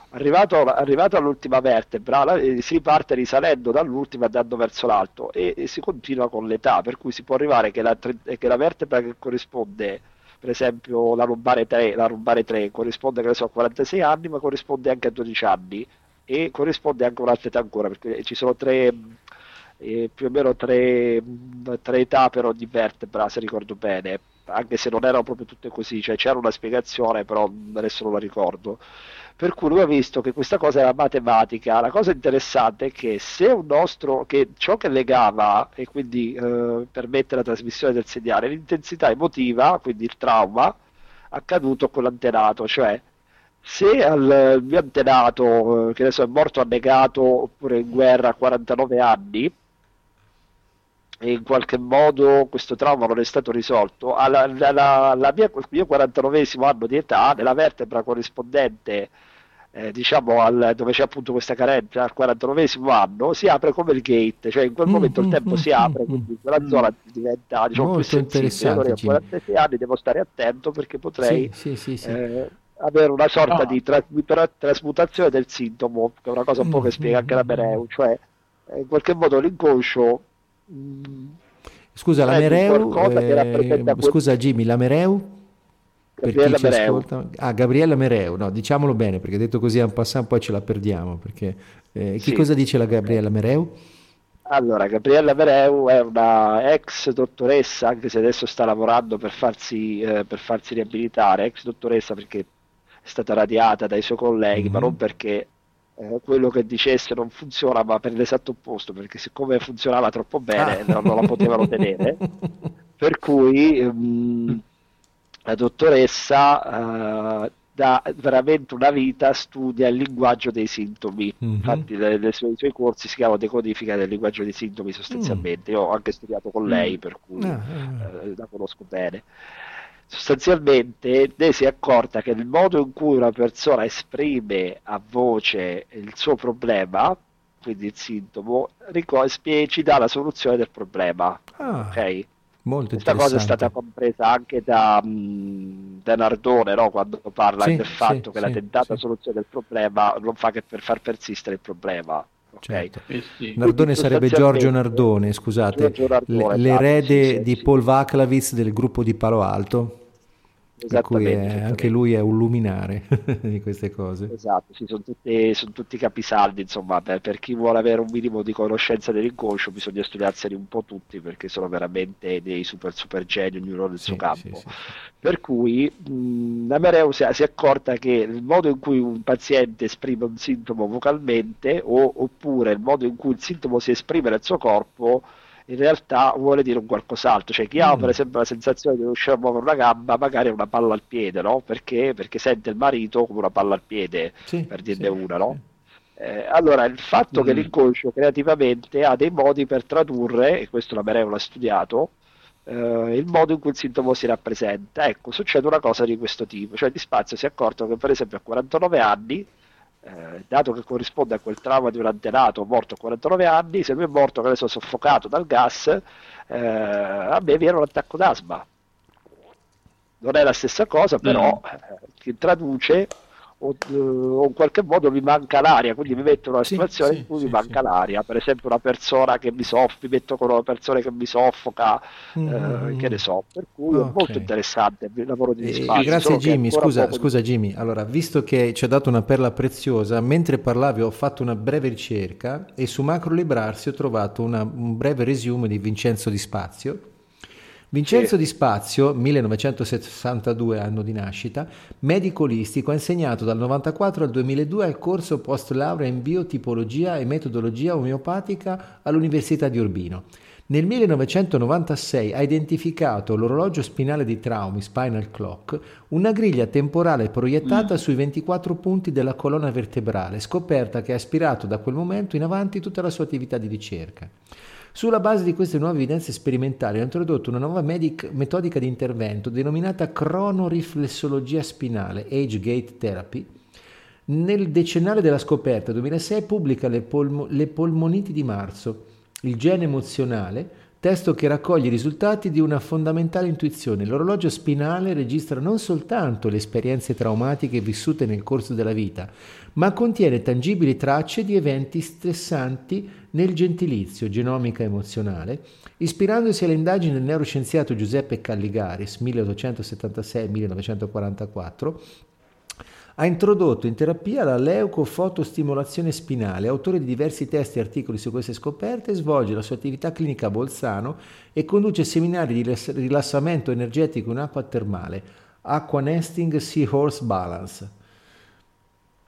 arrivato, arrivato all'ultima vertebra la, eh, si parte risalendo dall'ultima e andando verso l'alto e, e, si continua con l'età, per cui si può arrivare che la, che la vertebra che corrisponde per esempio la lombare 3, la lombare 3 corrisponde so, a 46 anni, ma corrisponde anche a 12 anni e corrisponde anche a un'altra età ancora, perché ci sono tre eh, più o meno tre, tre età però di vertebra, se ricordo bene, anche se non erano proprio tutte così, cioè c'era una spiegazione, però adesso non la ricordo. Per cui lui ha visto che questa cosa era matematica. La cosa interessante è che se un nostro, che ciò che legava e quindi eh, permette la trasmissione del segnale, l'intensità emotiva, quindi il trauma, accaduto con l'antenato, cioè se al mio antenato, eh, che adesso è morto annegato oppure in guerra a 49 anni, in qualche modo questo trauma non è stato risolto, alla, alla, alla mia, il mio 49 anno di età, nella vertebra corrispondente eh, diciamo al, dove c'è appunto questa carenza al 49 anno si apre come il gate cioè in quel mm, momento mm, il tempo mm, si apre mm, quindi quella mm. zona diventa diciamo Molto più sensibile. Allora a 46 anni devo stare attento perché potrei sì, sì, sì, eh, avere una sorta no. di tra- trasmutazione del sintomo che è una cosa un po' che spiega anche la Mereu cioè eh, in qualche modo l'inconscio Scusa, la Mereu, eh, scusa Jimmy, la Mereu Gabriella Mereu. Ah, Gabriella Mereu, no, diciamolo bene perché detto così a un passant poi ce la perdiamo. Perché, eh, sì. Che cosa dice la Gabriella Mereu? Allora, Gabriella Mereu è una ex dottoressa, anche se adesso sta lavorando per farsi, eh, per farsi riabilitare, ex dottoressa perché è stata radiata dai suoi colleghi, mm-hmm. ma non perché eh, quello che dicesse non funziona, ma per l'esatto opposto, perché siccome funzionava troppo bene ah. non, non, la potevano tenere. per cui... Um, la dottoressa uh, da veramente una vita studia il linguaggio dei sintomi. Mm-hmm. Infatti, le, le sue, i suoi corsi si chiamano Decodifica del linguaggio dei sintomi sostanzialmente. Mm. Io ho anche studiato con lei, mm. per cui ah, ah. Eh, la conosco bene. Sostanzialmente lei si è accorta che il modo in cui una persona esprime a voce il suo problema, quindi il sintomo, ci dà la soluzione del problema. Ah. Ok? Molto Questa cosa è stata compresa anche da, mm, da Nardone no? quando parla sì, del fatto sì, che sì, la tentata soluzione del problema non fa che per far persistere il problema. Certo. Eh Nardone sarebbe Giorgio Nardone, scusate, Nardone, l'erede di Paul Vaclavitz del gruppo di Palo Alto. Cui è, anche lui è un luminare di queste cose. Esatto, sì, sono, tutti, sono tutti capisaldi, insomma, per, per, chi vuole avere un minimo di conoscenza dell'inconscio bisogna studiarseli un po' tutti perché sono veramente dei super super geni, ognuno nel sì, suo campo. Sì. Per cui mh, Amereu si, si, è accorta che il modo in cui un paziente esprime un sintomo vocalmente o, oppure il modo in cui il sintomo si esprime nel suo corpo in realtà vuole dire un qualcos'altro. Cioè, chi ha per mm. esempio la sensazione di riuscire a muovere una gamba, magari è una palla al piede, no? Perché? Perché sente il marito come una palla al piede, sì, per dirne sì, una, no? Eh, allora, il fatto mm. che l'inconscio creativamente ha dei modi per tradurre, e questo la Mereu l'ha studiato, eh, il modo in cui il sintomo si rappresenta. Ecco, succede una cosa di questo tipo, cioè di spazio si è accorto che per esempio a 49 anni eh, dato che corrisponde a quel trauma di un antenato morto a 49 anni, se lui è morto che adesso soffocato dal gas, eh, a me viene un attacco d'asma. Non è la stessa cosa, però mm. eh, che traduce o, o, in qualche modo mi manca l'aria, quindi mi metto in una sì, situazione sì, in cui sì, mi manca l'aria, per esempio una persona che mi soffia, mi metto con una persona che mi soffoca, mm. eh, che ne so, per cui okay. è molto interessante il lavoro di spazio. Eh, grazie Jimmy, scusa, scusa di... Jimmy, allora visto che ci ha dato una perla preziosa, mentre parlavi ho fatto una breve ricerca e su Macro Librarsi ho trovato una, un breve resume di Vincenzo Di Spazio Vincenzo sì. Di Spazio, 1962 anno di nascita, medico olistico, ha insegnato dal 1994 al 2002 al corso post laurea in biotipologia e metodologia omeopatica all'Università di Urbino. Nel 1996 ha identificato l'orologio spinale di traumi, spinal clock, una griglia temporale proiettata mm. sui 24 punti della colonna vertebrale, scoperta che ha ispirato da quel momento in avanti tutta la sua attività di ricerca. Sulla base di queste nuove evidenze sperimentali ha introdotto una nuova medic- metodica di intervento denominata cronoriflessologia spinale, Age Gate Therapy. Nel decennale della scoperta 2006 pubblica le, polmo- le polmoniti di marzo, il gene emozionale, testo che raccoglie i risultati di una fondamentale intuizione. L'orologio spinale registra non soltanto le esperienze traumatiche vissute nel corso della vita, ma contiene tangibili tracce di eventi stressanti nel gentilizio genomica emozionale, ispirandosi alle indagini del neuroscienziato Giuseppe Calligaris 1876-1944, ha introdotto in terapia la leucofotostimolazione spinale, autore di diversi testi e articoli su queste scoperte, svolge la sua attività clinica a Bolzano e conduce seminari di rilassamento energetico in acqua termale, Aqua Nesting Seahorse Balance.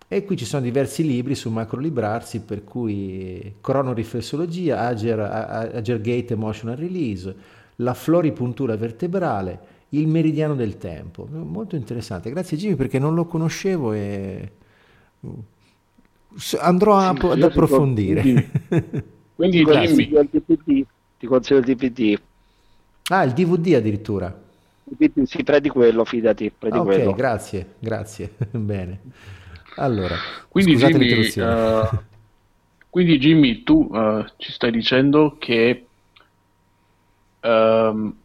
E qui ci sono diversi libri su macrolibrarsi, per cui cronoriflessologia, Ager, Agergate Emotional Release, la floripuntura vertebrale, il meridiano del tempo. Molto interessante. Grazie Jimmy perché non lo conoscevo e andrò a, sì, ad approfondire. Quindi, ti ti consiglio il DVD. Ah, il DVD addirittura. Sì, prendi quello, fidati, prendi ok, quello. grazie, grazie. Bene. Allora, quindi Jimmy, uh, quindi Jimmy, tu uh, ci stai dicendo che um,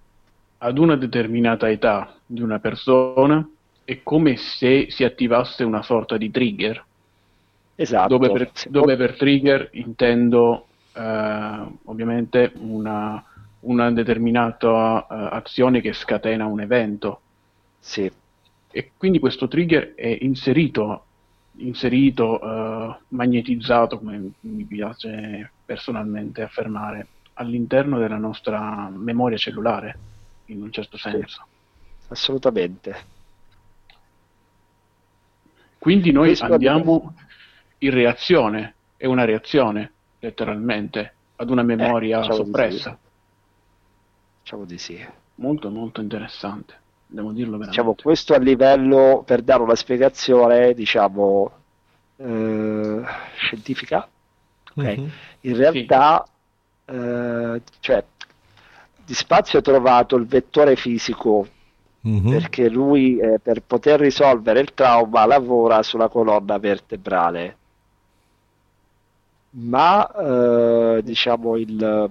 ad una determinata età di una persona è come se si attivasse una sorta di trigger. Esatto. Dove per, dove per trigger intendo uh, ovviamente una, una determinata azione che scatena un evento. Sì. E quindi questo trigger è inserito inserito, uh, magnetizzato, come mi piace personalmente affermare, all'interno della nostra memoria cellulare, in un certo senso. Sì, assolutamente. Quindi noi Questo andiamo in reazione, è una reazione, letteralmente, ad una memoria eh, diciamo soppressa. Di sì. Diciamo di sì. Molto, molto interessante devo dirlo veramente. Diciamo, questo a livello, per dare una spiegazione, diciamo, eh, scientifica, okay. mm-hmm. in realtà, sì. eh, cioè, di spazio ha trovato il vettore fisico mm-hmm. perché lui eh, per poter risolvere il trauma lavora sulla colonna vertebrale ma eh, diciamo il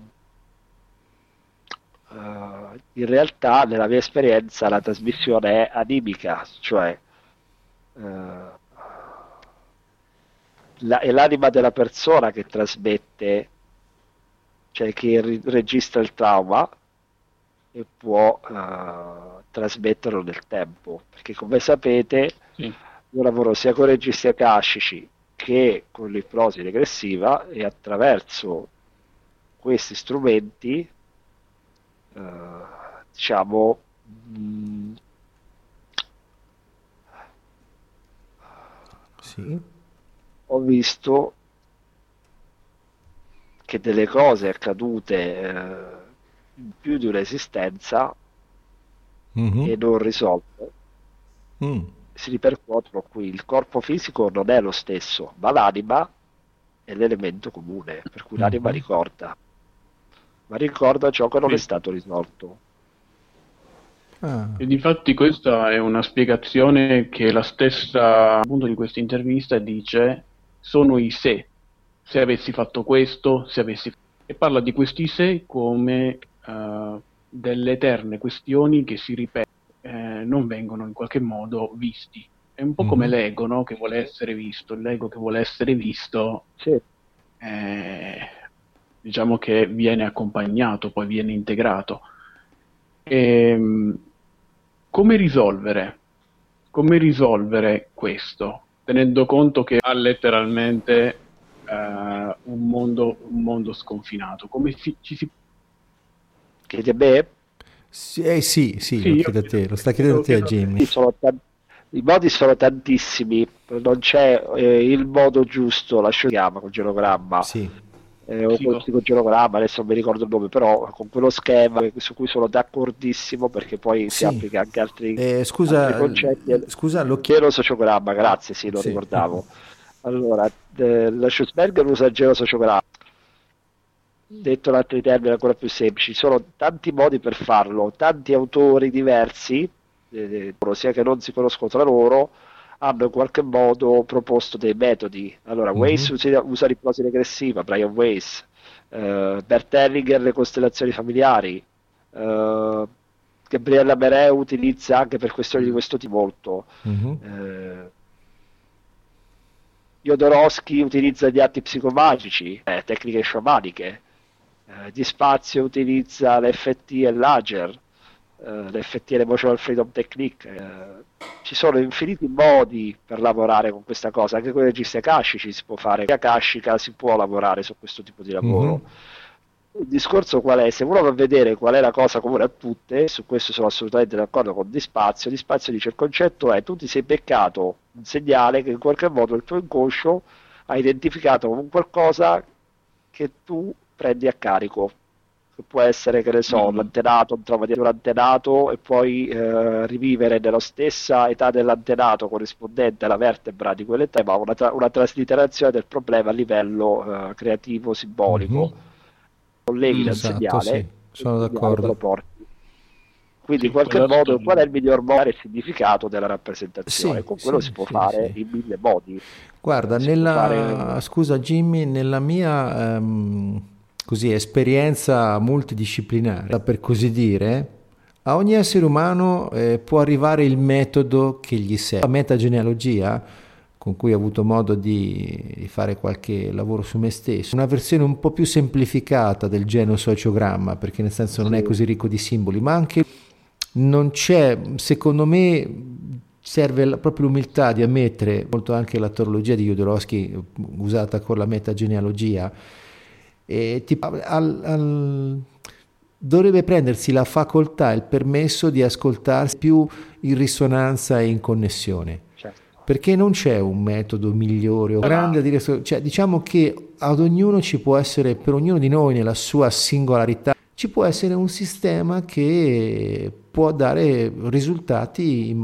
Uh, in realtà nella mia esperienza la trasmissione è animica, cioè uh, la, è l'anima della persona che trasmette, cioè che ri- registra il trauma e può uh, trasmetterlo nel tempo, perché come sapete sì. io lavoro sia con registri akashici che con l'ipnosi regressiva e attraverso questi strumenti eh, diciamo mh, mm, sì. ho visto che delle cose accadute eh, in più di un'esistenza mm-hmm. e non risolte mm. si ripercuotono qui. Il corpo fisico non è lo stesso, ma l'anima è l'elemento comune, per cui l'anima mm-hmm. ricorda ma ricorda ciò che non sì. è stato risolto. Ah. E difatti questa è una spiegazione che la stessa appunto di questa intervista dice sono i se. Se avessi fatto questo, se avessi e parla di questi se come uh, delle eterne questioni che si ripetono, eh, non vengono in qualche modo visti. È un po' mm-hmm. come l'ego, no? Che vuole essere visto. L'ego che vuole essere visto sì. eh, diciamo che viene accompagnato, poi viene integrato. E, ehm, come risolvere? Come risolvere questo? Tenendo conto che ha letteralmente uh, un, mondo, un, mondo, sconfinato. Come si, ci si... Chiedi a me? Sì, eh, sì, sì, sì lo, a te, lo sta chiedendo a te, Jimmy. I modi sono tantissimi, non c'è eh, il modo giusto, la chiama col genogramma. Sì eh, o col psicogenogramma, adesso non mi ricordo il nome, però con quello schema su cui sono d'accordissimo perché poi sì. si applica anche altri, eh, scusa, altri concetti. Scusa, lo chiedo sociogramma, grazie, sì, lo sì. ricordavo. Allora, eh, la Schussberger usa il gelo sociogramma. Detto in altri termini ancora più semplici, ci sono tanti modi per farlo, tanti autori diversi, eh, sia che non si conoscono tra loro, hanno in qualche modo proposto dei metodi. Allora, mm-hmm. Weiss usa, usa l'ipnosi regressiva, Brian Weiss, uh, Bert Hellinger le costellazioni familiari, uh, Gabriella Mereu utilizza anche per questioni di questo tipo molto. Mm-hmm. Uh, Jodorowsky utilizza gli atti psicomagici, eh, tecniche sciamaniche. Eh, di spazio utilizza l'FT e l'Ager uh, l'FT Emotional Freedom Technique. Uh, ci sono infiniti modi per lavorare con questa cosa, anche con i registri akashici si può fare, con akashica si può lavorare su questo tipo di lavoro. Mm-hmm. Il discorso qual è? Se uno va a vedere qual è la cosa comune a tutte, su questo sono assolutamente d'accordo con Di Spazio, Di Spazio dice il concetto è tu ti sei beccato un segnale che in qualche modo il tuo inconscio ha identificato come qualcosa che tu prendi a carico che può essere, che ne so, mm. l'antenato, un trauma di un antenato e poi eh, rivivere nella stessa età dell'antenato corrispondente alla vertebra di quell'età, ma una, tra- una traslitterazione del problema a livello eh, creativo, simbolico. Mm-hmm. colleghi mm, dal esatto, segnale, sì. sono d'accordo. Quindi in qualche modo qual è il miglior modo e il significato della rappresentazione? Sì, Con quello sì, si può sì, fare in mille modi. Guarda, nella... fare... scusa Jimmy, nella mia um, così, esperienza multidisciplinare, per così dire, a ogni essere umano eh, può arrivare il metodo che gli serve. La metagenealogia, con cui ho avuto modo di fare qualche lavoro su me stesso, una versione un po' più semplificata del genio sociogramma, perché nel senso non è così ricco di simboli, ma anche non c'è, secondo me, serve proprio l'umiltà di ammettere, molto anche la teologia di Jodorowsky usata con la metagenealogia, e tipo, al, al, dovrebbe prendersi la facoltà, il permesso di ascoltarsi più in risonanza e in connessione. Certo. Perché non c'è un metodo migliore o grande a dire, cioè, diciamo che ad ognuno ci può essere, per ognuno di noi nella sua singolarità, ci può essere un sistema che può dare risultati.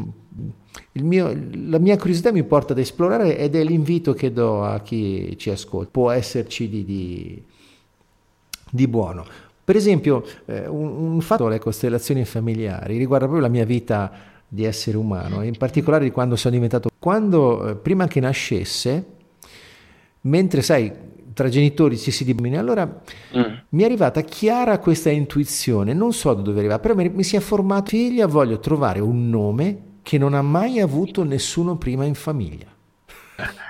Mio, la mia curiosità mi porta ad esplorare ed è l'invito che do a chi ci ascolta. Può esserci di, di, di buono. Per esempio, eh, un, un fatto le costellazioni familiari riguarda proprio la mia vita di essere umano, in particolare di quando sono diventato... Quando, eh, prima che nascesse, mentre sai, tra genitori ci si dimina. Allora mm. mi è arrivata chiara questa intuizione, non so da dove arriva, però mi, mi si è formato figlia, voglio trovare un nome che non ha mai avuto nessuno prima in famiglia.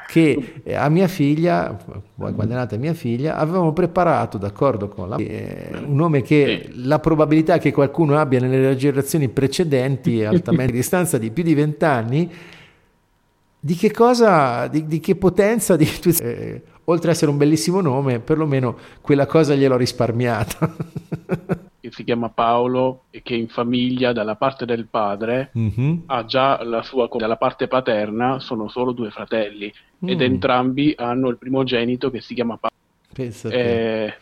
Che eh, a mia figlia, quando è nata mia figlia, avevamo preparato, d'accordo con la, eh, un nome che la probabilità che qualcuno abbia nelle generazioni precedenti altamente a distanza di più di vent'anni. Di che cosa, di, di che potenza di eh, oltre ad essere un bellissimo nome, perlomeno quella cosa gliel'ho risparmiata. che si chiama Paolo e che in famiglia dalla parte del padre mm-hmm. ha già la sua dalla parte paterna sono solo due fratelli mm. ed entrambi hanno il primogenito che si chiama Paolo. Pensa eh,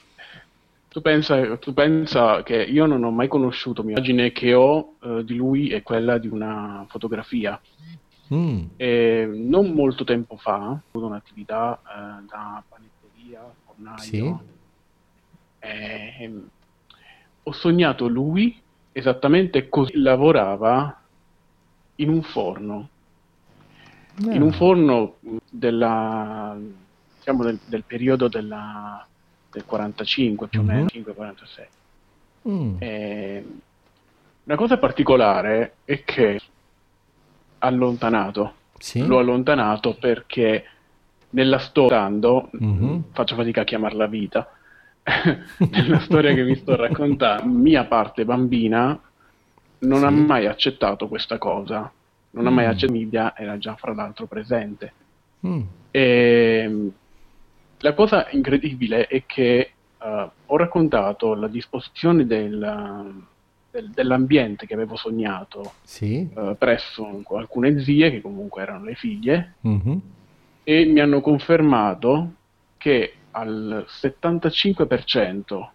tu, pensa, tu pensa che io non ho mai conosciuto l'immagine che ho eh, di lui è quella di una fotografia Mm. E non molto tempo fa ho avuto un'attività eh, da panetteria, fornaio. Sì. E, ho sognato lui esattamente così lavorava in un forno. No. In un ah. forno della, diciamo del, del periodo della, del 45 più o mm-hmm. meno, 5-46. Mm. una cosa particolare è che allontanato. Sì? L'ho allontanato perché nella storia, mm-hmm. faccio fatica a chiamarla vita, nella storia che vi sto raccontando, mia parte bambina non sì. ha mai accettato questa cosa, non mm. ha mai mm. accettato, media era già fra l'altro presente. Mm. E, la cosa incredibile è che uh, ho raccontato la disposizione del, del, dell'ambiente che avevo sognato sì. uh, presso alcune zie, che comunque erano le figlie, mm-hmm. e mi hanno confermato che al 75%,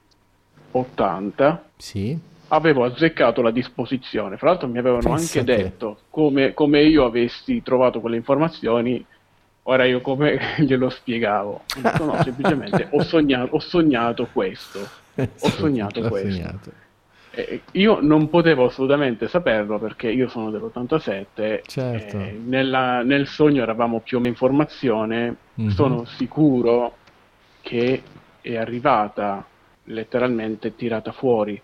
80%, sì. avevo azzeccato la disposizione. Fra l'altro mi avevano Pensate. anche detto come, come io avessi trovato quelle informazioni Ora io come glielo spiegavo? Dico, no, semplicemente ho sognato, ho sognato questo. Ho sognato questo. Sognato. Eh, io non potevo assolutamente saperlo perché io sono dell'87 certo. eh, nella, nel sogno eravamo più o meno in formazione mm-hmm. sono sicuro che è arrivata letteralmente tirata fuori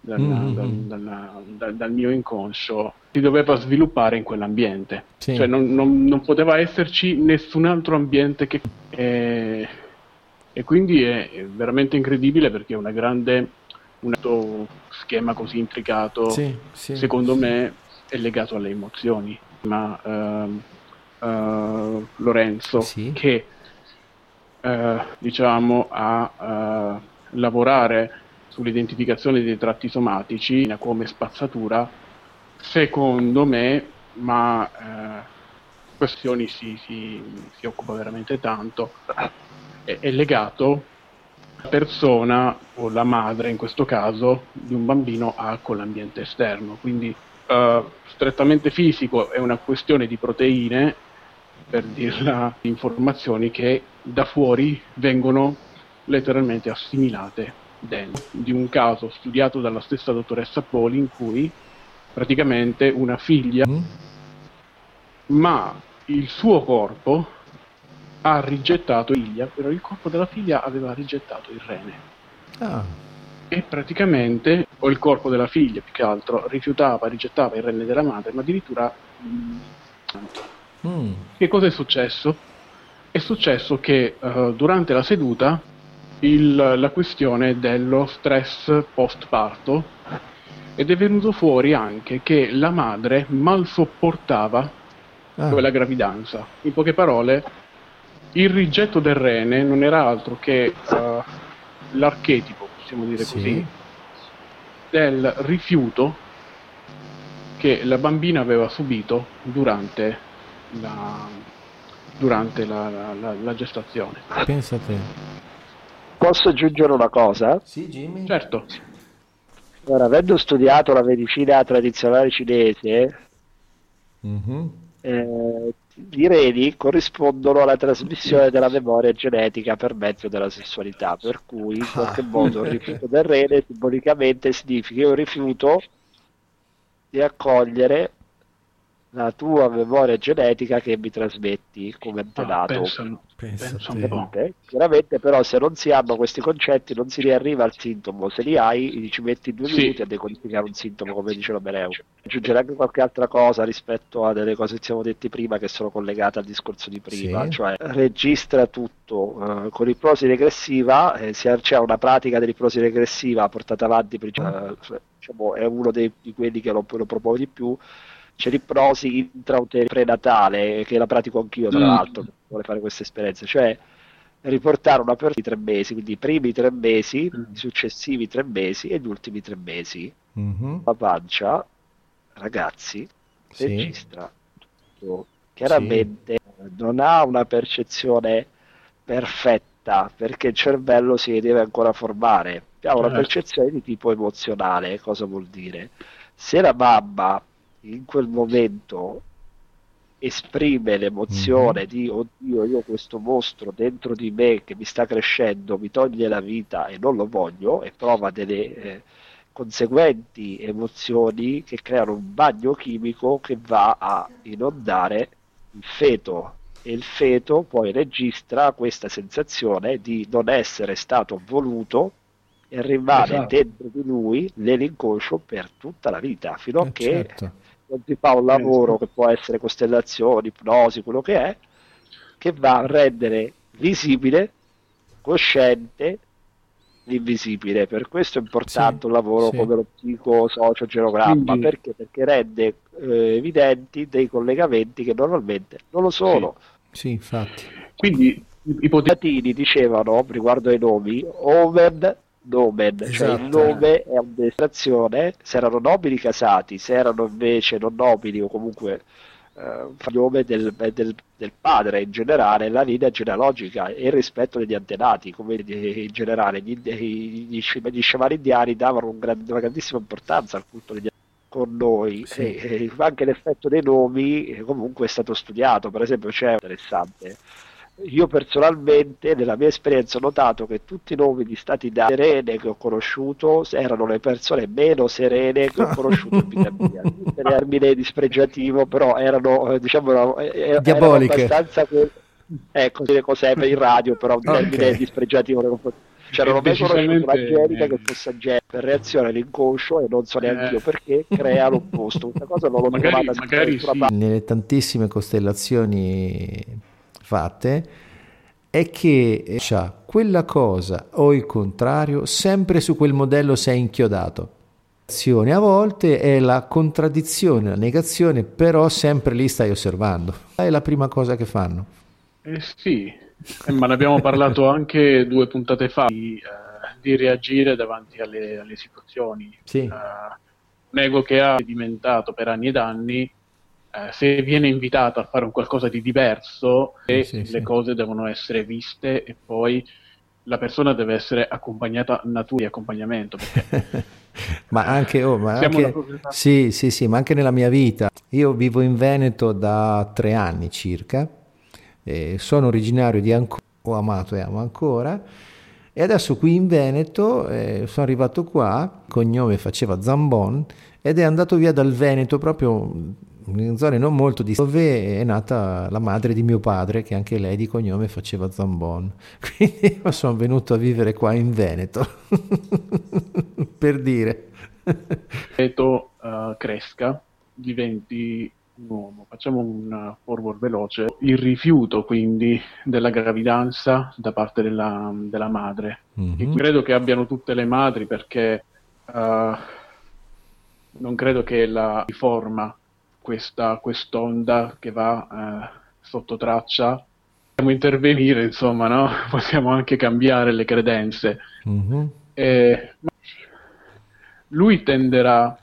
dal, mm-hmm. dal, dal, dal, mio inconscio si doveva sviluppare in quell'ambiente sì. cioè non, non, non, poteva esserci nessun altro ambiente che eh, e quindi è, è veramente incredibile perché è una grande un schema così intricato, sì, sì, secondo me, è legato alle emozioni. Ma uh, uh, Lorenzo, che uh, diciamo a lavorare sull'identificazione dei tratti somatici come spazzatura, secondo me, ma questioni si, si, si, occupa veramente tanto, è, è legato persona o la madre in questo caso di un bambino ha con l'ambiente esterno. Quindi uh, strettamente fisico è una questione di proteine, per dirla, informazioni che da fuori vengono letteralmente assimilate di un caso studiato dalla stessa dottoressa Poli in cui praticamente una figlia, mm. ma il suo corpo ha rigettato figlia, però il corpo della figlia aveva rigettato il rene. Ah. E praticamente, o il corpo della figlia più che altro, rifiutava, rigettava il rene della madre, ma addirittura... Mm. Che cosa è successo? È successo che uh, durante la seduta il, la questione dello stress post parto ed è venuto fuori anche che la madre mal sopportava ah. la gravidanza. In poche parole, il rigetto del rene non era altro che uh, l'archetipo, possiamo dire sì. così, del rifiuto che la bambina aveva subito durante la, durante la, la, la gestazione. Pensa a te. Posso aggiungere una cosa? Sì, Jimmy. Certo. Allora, avendo studiato la medicina tradizionale cinese, mm-hmm. eh, i reni corrispondono alla trasmissione della memoria genetica per mezzo della sessualità, per cui in qualche modo il rifiuto del rene simbolicamente significa un rifiuto di accogliere la tua memoria genetica che mi trasmetti come antenato. Ah, penso, penso Chiaramente però se non si hanno questi concetti non si riarriva al sintomo, se li hai ci metti due sì. minuti a decodificare un sintomo come dice Lomereu. Aggiungere anche qualche altra cosa rispetto a delle cose che siamo detti prima che sono collegate al discorso di prima, sì. cioè registra tutto uh, con l'ipnosi regressiva, eh, c'è una pratica dell'ipnosi regressiva portata avanti, uh, diciamo, è uno dei, di quelli che lo, lo propone di più c'è l'ipnosi intrauterina prenatale, che la pratico anch'io tra mm. l'altro, vuole fare questa esperienza, cioè riportare una persona di tre mesi, quindi i primi tre mesi, mm. i successivi tre mesi e gli ultimi tre mesi. Mm-hmm. La pancia, ragazzi, sì. registra tutto. Chiaramente sì. non ha una percezione perfetta perché il cervello si deve ancora formare. Ha una certo. percezione di tipo emozionale, cosa vuol dire? Se la mamma in quel momento esprime l'emozione mm-hmm. di oddio io ho questo mostro dentro di me che mi sta crescendo mi toglie la vita e non lo voglio e prova delle eh, conseguenti emozioni che creano un bagno chimico che va a inondare il feto e il feto poi registra questa sensazione di non essere stato voluto e rimane esatto. dentro di lui nell'inconscio per tutta la vita fino a eh, che certo si fa un lavoro che può essere costellazioni, ipnosi, quello che è, che va a rendere visibile, cosciente l'invisibile. Per questo è importante sì, un lavoro sì. come lo psicosociogenogramma, Quindi... perché? Perché rende eh, evidenti dei collegamenti che normalmente non lo sono. Sì, sì infatti. Quindi i latini dicevano, riguardo ai nomi, Omen nomen, esatto. cioè il esatto. nome è un'estrazione, se erano nobili casati, se erano invece non nobili o comunque eh, nome del, del, del, padre in generale, la linea genealogica e il rispetto degli antenati, come in generale gli, gli, gli sciamani indiani davano un gran, una grandissima importanza al culto degli antenati con noi sì. e, e, anche l'effetto dei nomi comunque è stato studiato per esempio c'è interessante io personalmente nella mia esperienza ho notato che tutti i nomi di stati da serene che ho conosciuto erano le persone meno serene che ho conosciuto in vita mia il termine dispregiativo però erano eh, diciamo eh, diaboliche erano abbastanza ecco dire cos'è per il radio però un termine okay. dispregiativo cioè non ho mai conosciuto un'angelica che fosse angelica per reazione all'inconscio e non so neanche eh. io perché crea l'opposto questa cosa non l'ho magari, trovata magari sì. nelle tantissime costellazioni fatte è che cioè, quella cosa o il contrario sempre su quel modello sei inchiodato. A volte è la contraddizione, la negazione, però sempre lì stai osservando. È la prima cosa che fanno. Eh sì, eh, ma ne abbiamo parlato anche due puntate fa di, uh, di reagire davanti alle, alle situazioni. Sì. Uh, un ego che ha sedimentato per anni ed anni eh, se viene invitato a fare un qualcosa di diverso, sì, sì, le sì. cose devono essere viste e poi la persona deve essere accompagnata natura di accompagnamento. Perché... ma anche, oh, ma anche sì, sì, sì, ma anche nella mia vita. Io vivo in Veneto da tre anni circa, sono originario di Ancona, ho amato e amo ancora E adesso qui in Veneto eh, sono arrivato qua, cognome faceva Zambon, ed è andato via dal Veneto proprio in zone non molto di dove è nata la madre di mio padre, che anche lei di cognome faceva Zambon. Quindi sono venuto a vivere qua in Veneto, per dire. Veneto uh, cresca, diventi un uomo. Facciamo un forward veloce. Il rifiuto quindi della gravidanza da parte della, della madre. Mm-hmm. credo che abbiano tutte le madri perché uh, non credo che la riforma questa quest'onda che va uh, sotto traccia. Possiamo intervenire, insomma, no? Possiamo anche cambiare le credenze. Mm-hmm. E, lui tenderà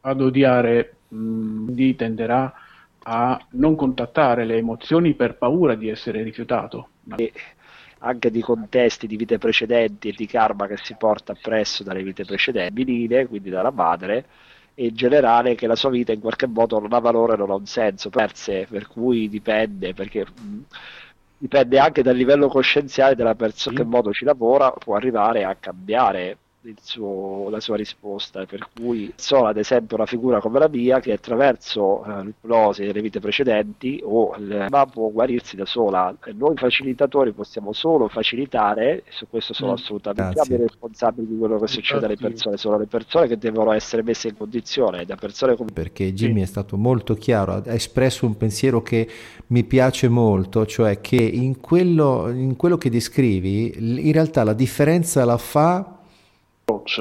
ad odiare quindi tenderà a non contattare le emozioni per paura di essere rifiutato. E anche di contesti di vite precedenti e di karma che si porta appresso dalle vite precedenti, quindi dalla madre, in generale che la sua vita in qualche modo non ha valore, non ha un senso, per, sé, per cui dipende, perché dipende anche dal livello coscienziale della persona, in che modo ci lavora, può arrivare a cambiare suo, la sua risposta, per cui sono ad esempio una figura come la mia che attraverso eh, l'ipnosi delle vite precedenti o il, ma può guarirsi da sola. Noi facilitatori possiamo solo facilitare, e su questo sono mm, assolutamente responsabili di quello che succede alle persone, sono le persone che devono essere messe in condizione da persone come... Perché Jimmy sì. è stato molto chiaro, ha espresso un pensiero che mi piace molto, cioè che in quello, in quello che descrivi in realtà la differenza la fa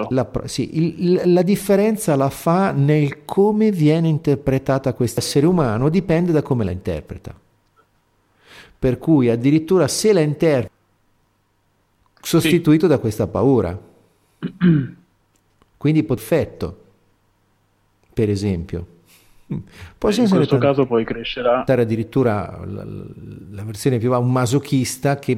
la, sì, il, la differenza la fa nel come viene interpretata questo essere umano, dipende da come la interpreta. Per cui addirittura se la interpreta sostituito sì. da questa paura. Quindi perfetto, per esempio. Poi in questo caso poi crescerà addirittura la, la versione più un masochista che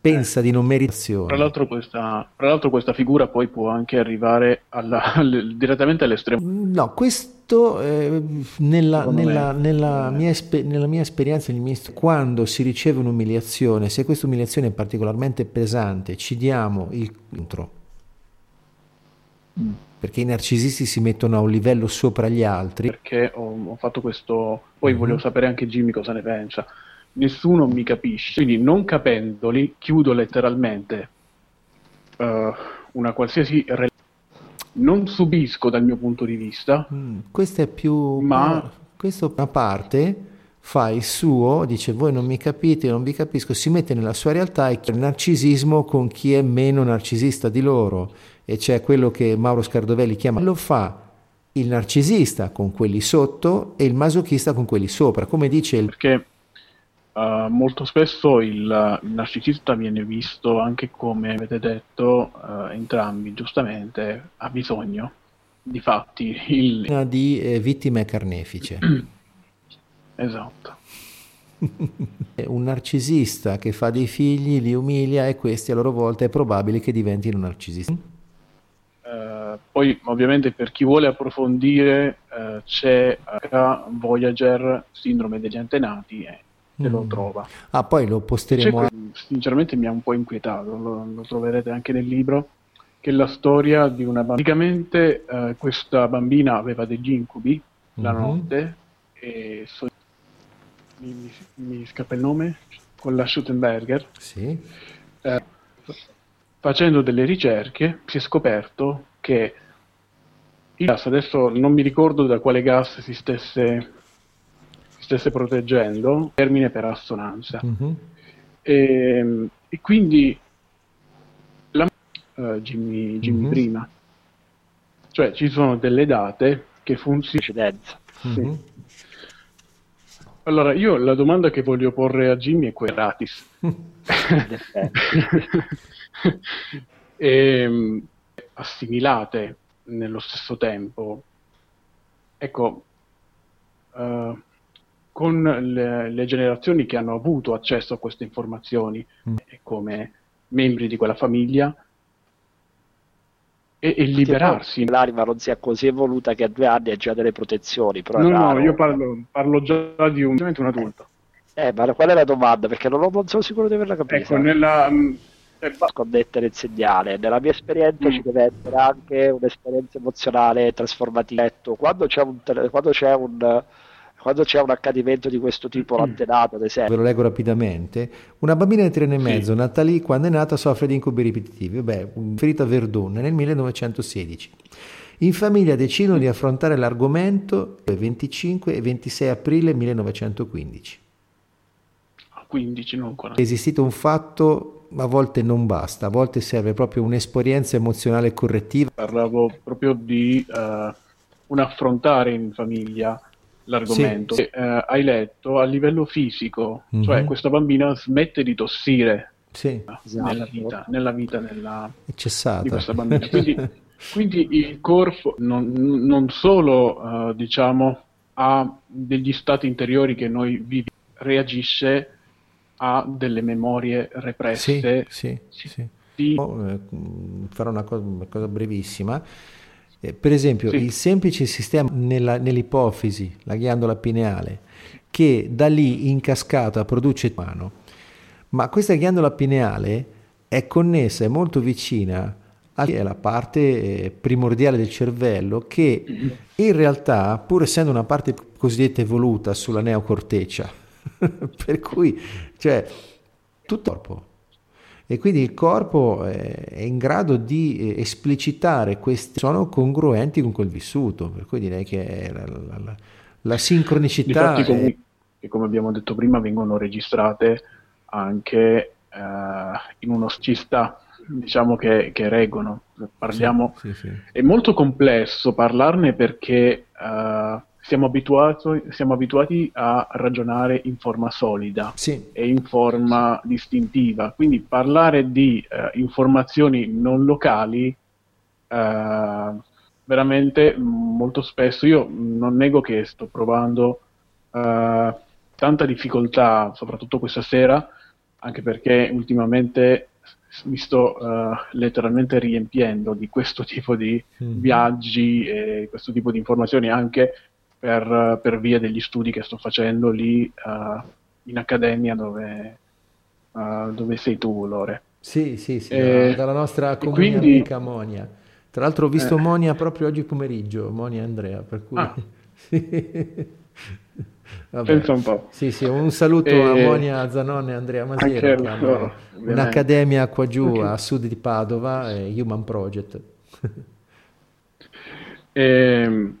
pensa di non meritare. Tra l'altro, questa, tra l'altro questa figura poi può anche arrivare alla, direttamente all'estremo. No, questo eh, nella, nella, nella, mia esper- nella, mia esperienza, quando si riceve un'umiliazione, se questa umiliazione è particolarmente pesante, ci diamo il contro. Mm. Perché i narcisisti si mettono a un livello sopra gli altri. Perché ho, ho fatto questo, poi mm-hmm. volevo sapere anche Jimmy cosa ne pensa nessuno mi capisce. Quindi non capendoli, chiudo letteralmente uh, una qualsiasi relazione. Non subisco dal mio punto di vista. Mm, questa è più... Ma... Questa una parte fa il suo, dice voi non mi capite, non vi capisco, si mette nella sua realtà e il narcisismo con chi è meno narcisista di loro. E c'è quello che Mauro Scardovelli chiama, lo fa il narcisista con quelli sotto e il masochista con quelli sopra, come dice il... Perché Uh, molto spesso il, il, narcisista viene visto anche come avete detto uh, entrambi giustamente ha bisogno di fatti il... di eh, vittime carnefice. Esatto. Un narcisista che fa dei figli li umilia e questi a loro volta è probabile che diventino narcisisti. Uh, poi ovviamente per chi vuole approfondire c'è Voyager sindrome degli antenati e se mm. lo trova. Ah, poi lo posteremo. A... Sinceramente mi ha un po' inquietato, lo, lo, troverete anche nel libro, che è la storia di una bambina. Praticamente eh, questa bambina aveva degli incubi la mm-hmm. notte e so... mi, mi, mi, scappa il nome, con la Schuttenberger. Sì. Eh, facendo delle ricerche si è scoperto che il gas, adesso non mi ricordo da quale gas si stesse stesse proteggendo, termine per assonanza. Uh-huh. E, e, quindi la, uh, Jimmy, Jimmy uh-huh. prima, cioè ci sono delle date che funzionano. Uh-huh. Allora, io la domanda che voglio porre a Jimmy è quella gratis. e, ehm, assimilate nello stesso tempo. Ecco, uh, con le, le, generazioni che hanno avuto accesso a queste informazioni mm. come membri di quella famiglia e, e liberarsi. L'anima non sia così evoluta che a due anni ha già delle protezioni. Però no, no, io parlo, parlo, già di un, un adulto. Eh, ma qual è la domanda? Perché non, non sono sicuro di averla capita. Ecco, nella, eh, sconnettere il segnale. Nella mia esperienza mm. ci deve essere anche un'esperienza emozionale trasformativa. Quando c'è un, quando c'è un quando c'è un accadimento di questo tipo mm. l'antenato ad esempio ve lo leggo rapidamente una bambina di tre anni e mezzo sì. nata lì quando è nata soffre di incubi ripetitivi beh ferita a Verdun nel 1916 in famiglia decidono di affrontare l'argomento il 25 e 26 aprile 1915 15 non 40 è esistito un fatto a volte non basta, a volte serve proprio un'esperienza emozionale correttiva. Parlavo proprio di uh, un affrontare in famiglia l'argomento. Sì, sì. Eh, hai letto a livello fisico, mm-hmm. cioè questa bambina smette di tossire sì. nella vita, nella vita nella, è cessata. di questa bambina. Quindi, quindi il corpo non, non solo uh, diciamo, ha degli stati interiori che noi viviamo, reagisce a delle memorie represse. Sì, sì, sì. Di... Oh, eh, farò una cosa, una cosa brevissima. Eh, per esempio, sì. il semplice sistema nella, nell'ipofisi, la ghiandola pineale, che da lì in cascata produce mano, ma questa ghiandola pineale è connessa, è molto vicina alla parte eh, primordiale del cervello che in realtà, pur essendo una parte cosiddetta evoluta sulla neocorteccia, per cui cioè tutto il corpo e quindi il corpo è in grado di eh, esplicitare questi sono congruenti con quel vissuto per cui direi che la, la, la, la sincronicità è... come, come abbiamo detto prima vengono registrate anche uh, in uno scista diciamo che, che reggono parliamo sì, sì, sì. è molto complesso parlarne perché uh, siamo, abituato, siamo abituati a ragionare in forma solida sì. e in forma distintiva, quindi parlare di uh, informazioni non locali uh, veramente molto spesso io non nego che sto provando uh, tanta difficoltà, soprattutto questa sera, anche perché ultimamente mi sto uh, letteralmente riempiendo di questo tipo di mm-hmm. viaggi e questo tipo di informazioni anche per, per, via degli studi che sto facendo lì uh, in accademia dove, uh, dove, sei tu, Lore. Sì, sì, sì, e, dalla nostra comune quindi, Monia. Tra l'altro ho visto eh, Monia proprio oggi pomeriggio, Monia e Andrea, per cui... Ah. Pensa un po'. Sì, sì, un saluto e... a Monia Zanone e Andrea Masiero, che hanno un'accademia qua giù okay. a sud di Padova, Human Project. e, ehm,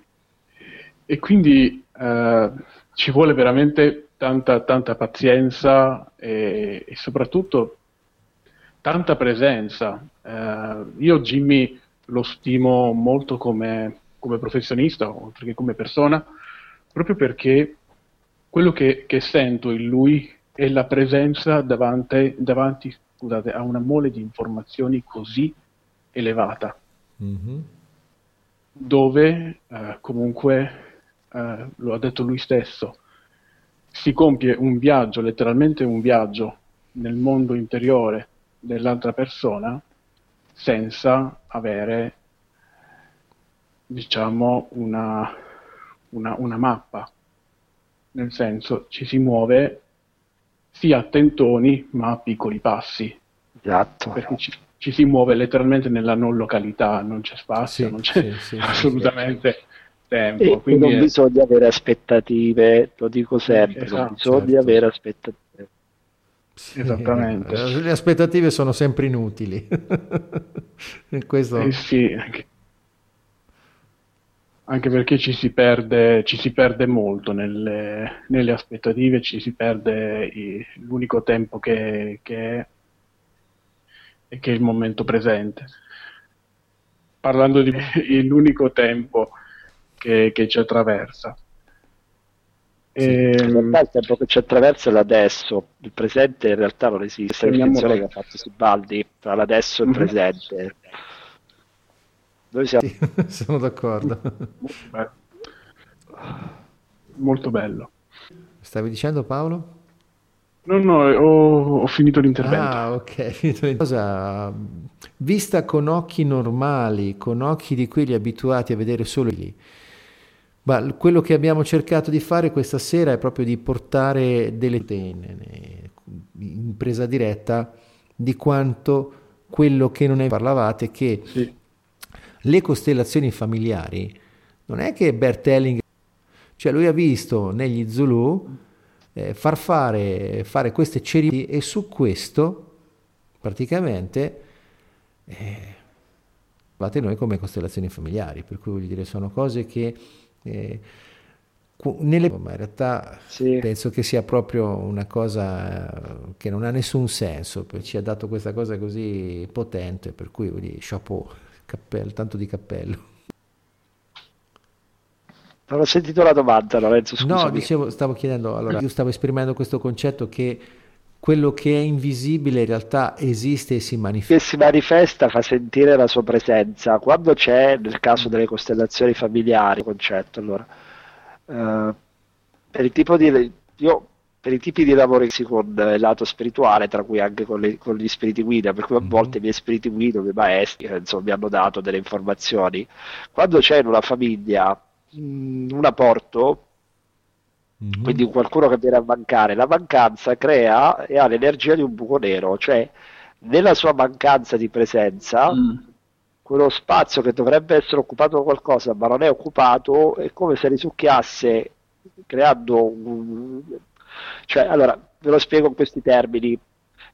e quindi eh, ci vuole veramente tanta, tanta pazienza e, e, soprattutto tanta presenza. Eh, io Jimmy lo stimo molto come, come, professionista, oltre che come persona, proprio perché quello che, che sento in lui è la presenza davanti, davanti scusate, a una mole di informazioni così elevata, mm-hmm. dove eh, comunque eh, lo ha detto lui stesso, si compie un viaggio, letteralmente un viaggio nel mondo interiore dell'altra persona senza avere, diciamo, una, una, una mappa. Nel senso, ci si muove sia a tentoni ma a piccoli passi. Esatto. Perché ci, ci si muove letteralmente nella non località, non c'è spazio, sì, non c'è sì, sì, assolutamente tempo. E quindi non è... bisogna avere aspettative, lo dico sempre, esatto, non bisogna certo. avere aspettative. Sì, Esattamente. Le aspettative sono sempre inutili. Questo... Eh sì, anche... anche, perché ci si perde, ci si perde molto nelle, nelle aspettative, ci si perde i, l'unico tempo che, che è e che è il momento presente. Parlando di l'unico tempo che, che ci attraversa. Sì, e... In realtà il tempo che ci attraversa è l'adesso, il presente in realtà non esiste, è la definizione che ha fatto Sibaldi tra l'adesso e il mm-hmm. presente. Noi siamo... Sì, sono d'accordo. Molto bello. Molto bello. Stavi dicendo Paolo? No, no, ho, ho finito l'intervento. Ah, ok. Cosa, vista con occhi normali, con occhi di quelli abituati a vedere solo lì, ma quello che abbiamo cercato di fare questa sera è proprio di portare delle in presa diretta di quanto quello che non è parlavate che sì. le costellazioni familiari non è che Bert Helling cioè lui ha visto negli Zulu eh, far fare, fare queste cerimonie e su questo praticamente eh, noi come costellazioni familiari, per cui voglio dire sono cose che eh, nelle, ma in realtà sì. penso che sia proprio una cosa che non ha nessun senso, ci ha dato questa cosa così potente, per cui dire, chapeau, cappello, tanto di cappello. Non ho sentito la domanda, Lorenzo. Scusami. No, dicevo, stavo chiedendo, allora, io stavo esprimendo questo concetto che quello che è invisibile in realtà esiste e si manifesta. Che si manifesta fa sentire la sua presenza. Quando c'è, nel caso delle costellazioni familiari, concetto, allora, eh, per, di, io, per i tipi di lavori con il lato spirituale, tra cui anche con, le, con gli spiriti guida, per cui a mm-hmm. volte i miei spiriti guida, i miei maestri, insomma, mi hanno dato delle informazioni. Quando c'è in una famiglia un apporto, mm-hmm. quindi qualcuno che viene a mancare, la mancanza crea e ha l'energia di un buco nero, cioè nella sua mancanza di presenza, mm. quello spazio che dovrebbe essere occupato da qualcosa ma non è occupato è come se risucchiasse creando un... cioè allora ve lo spiego in questi termini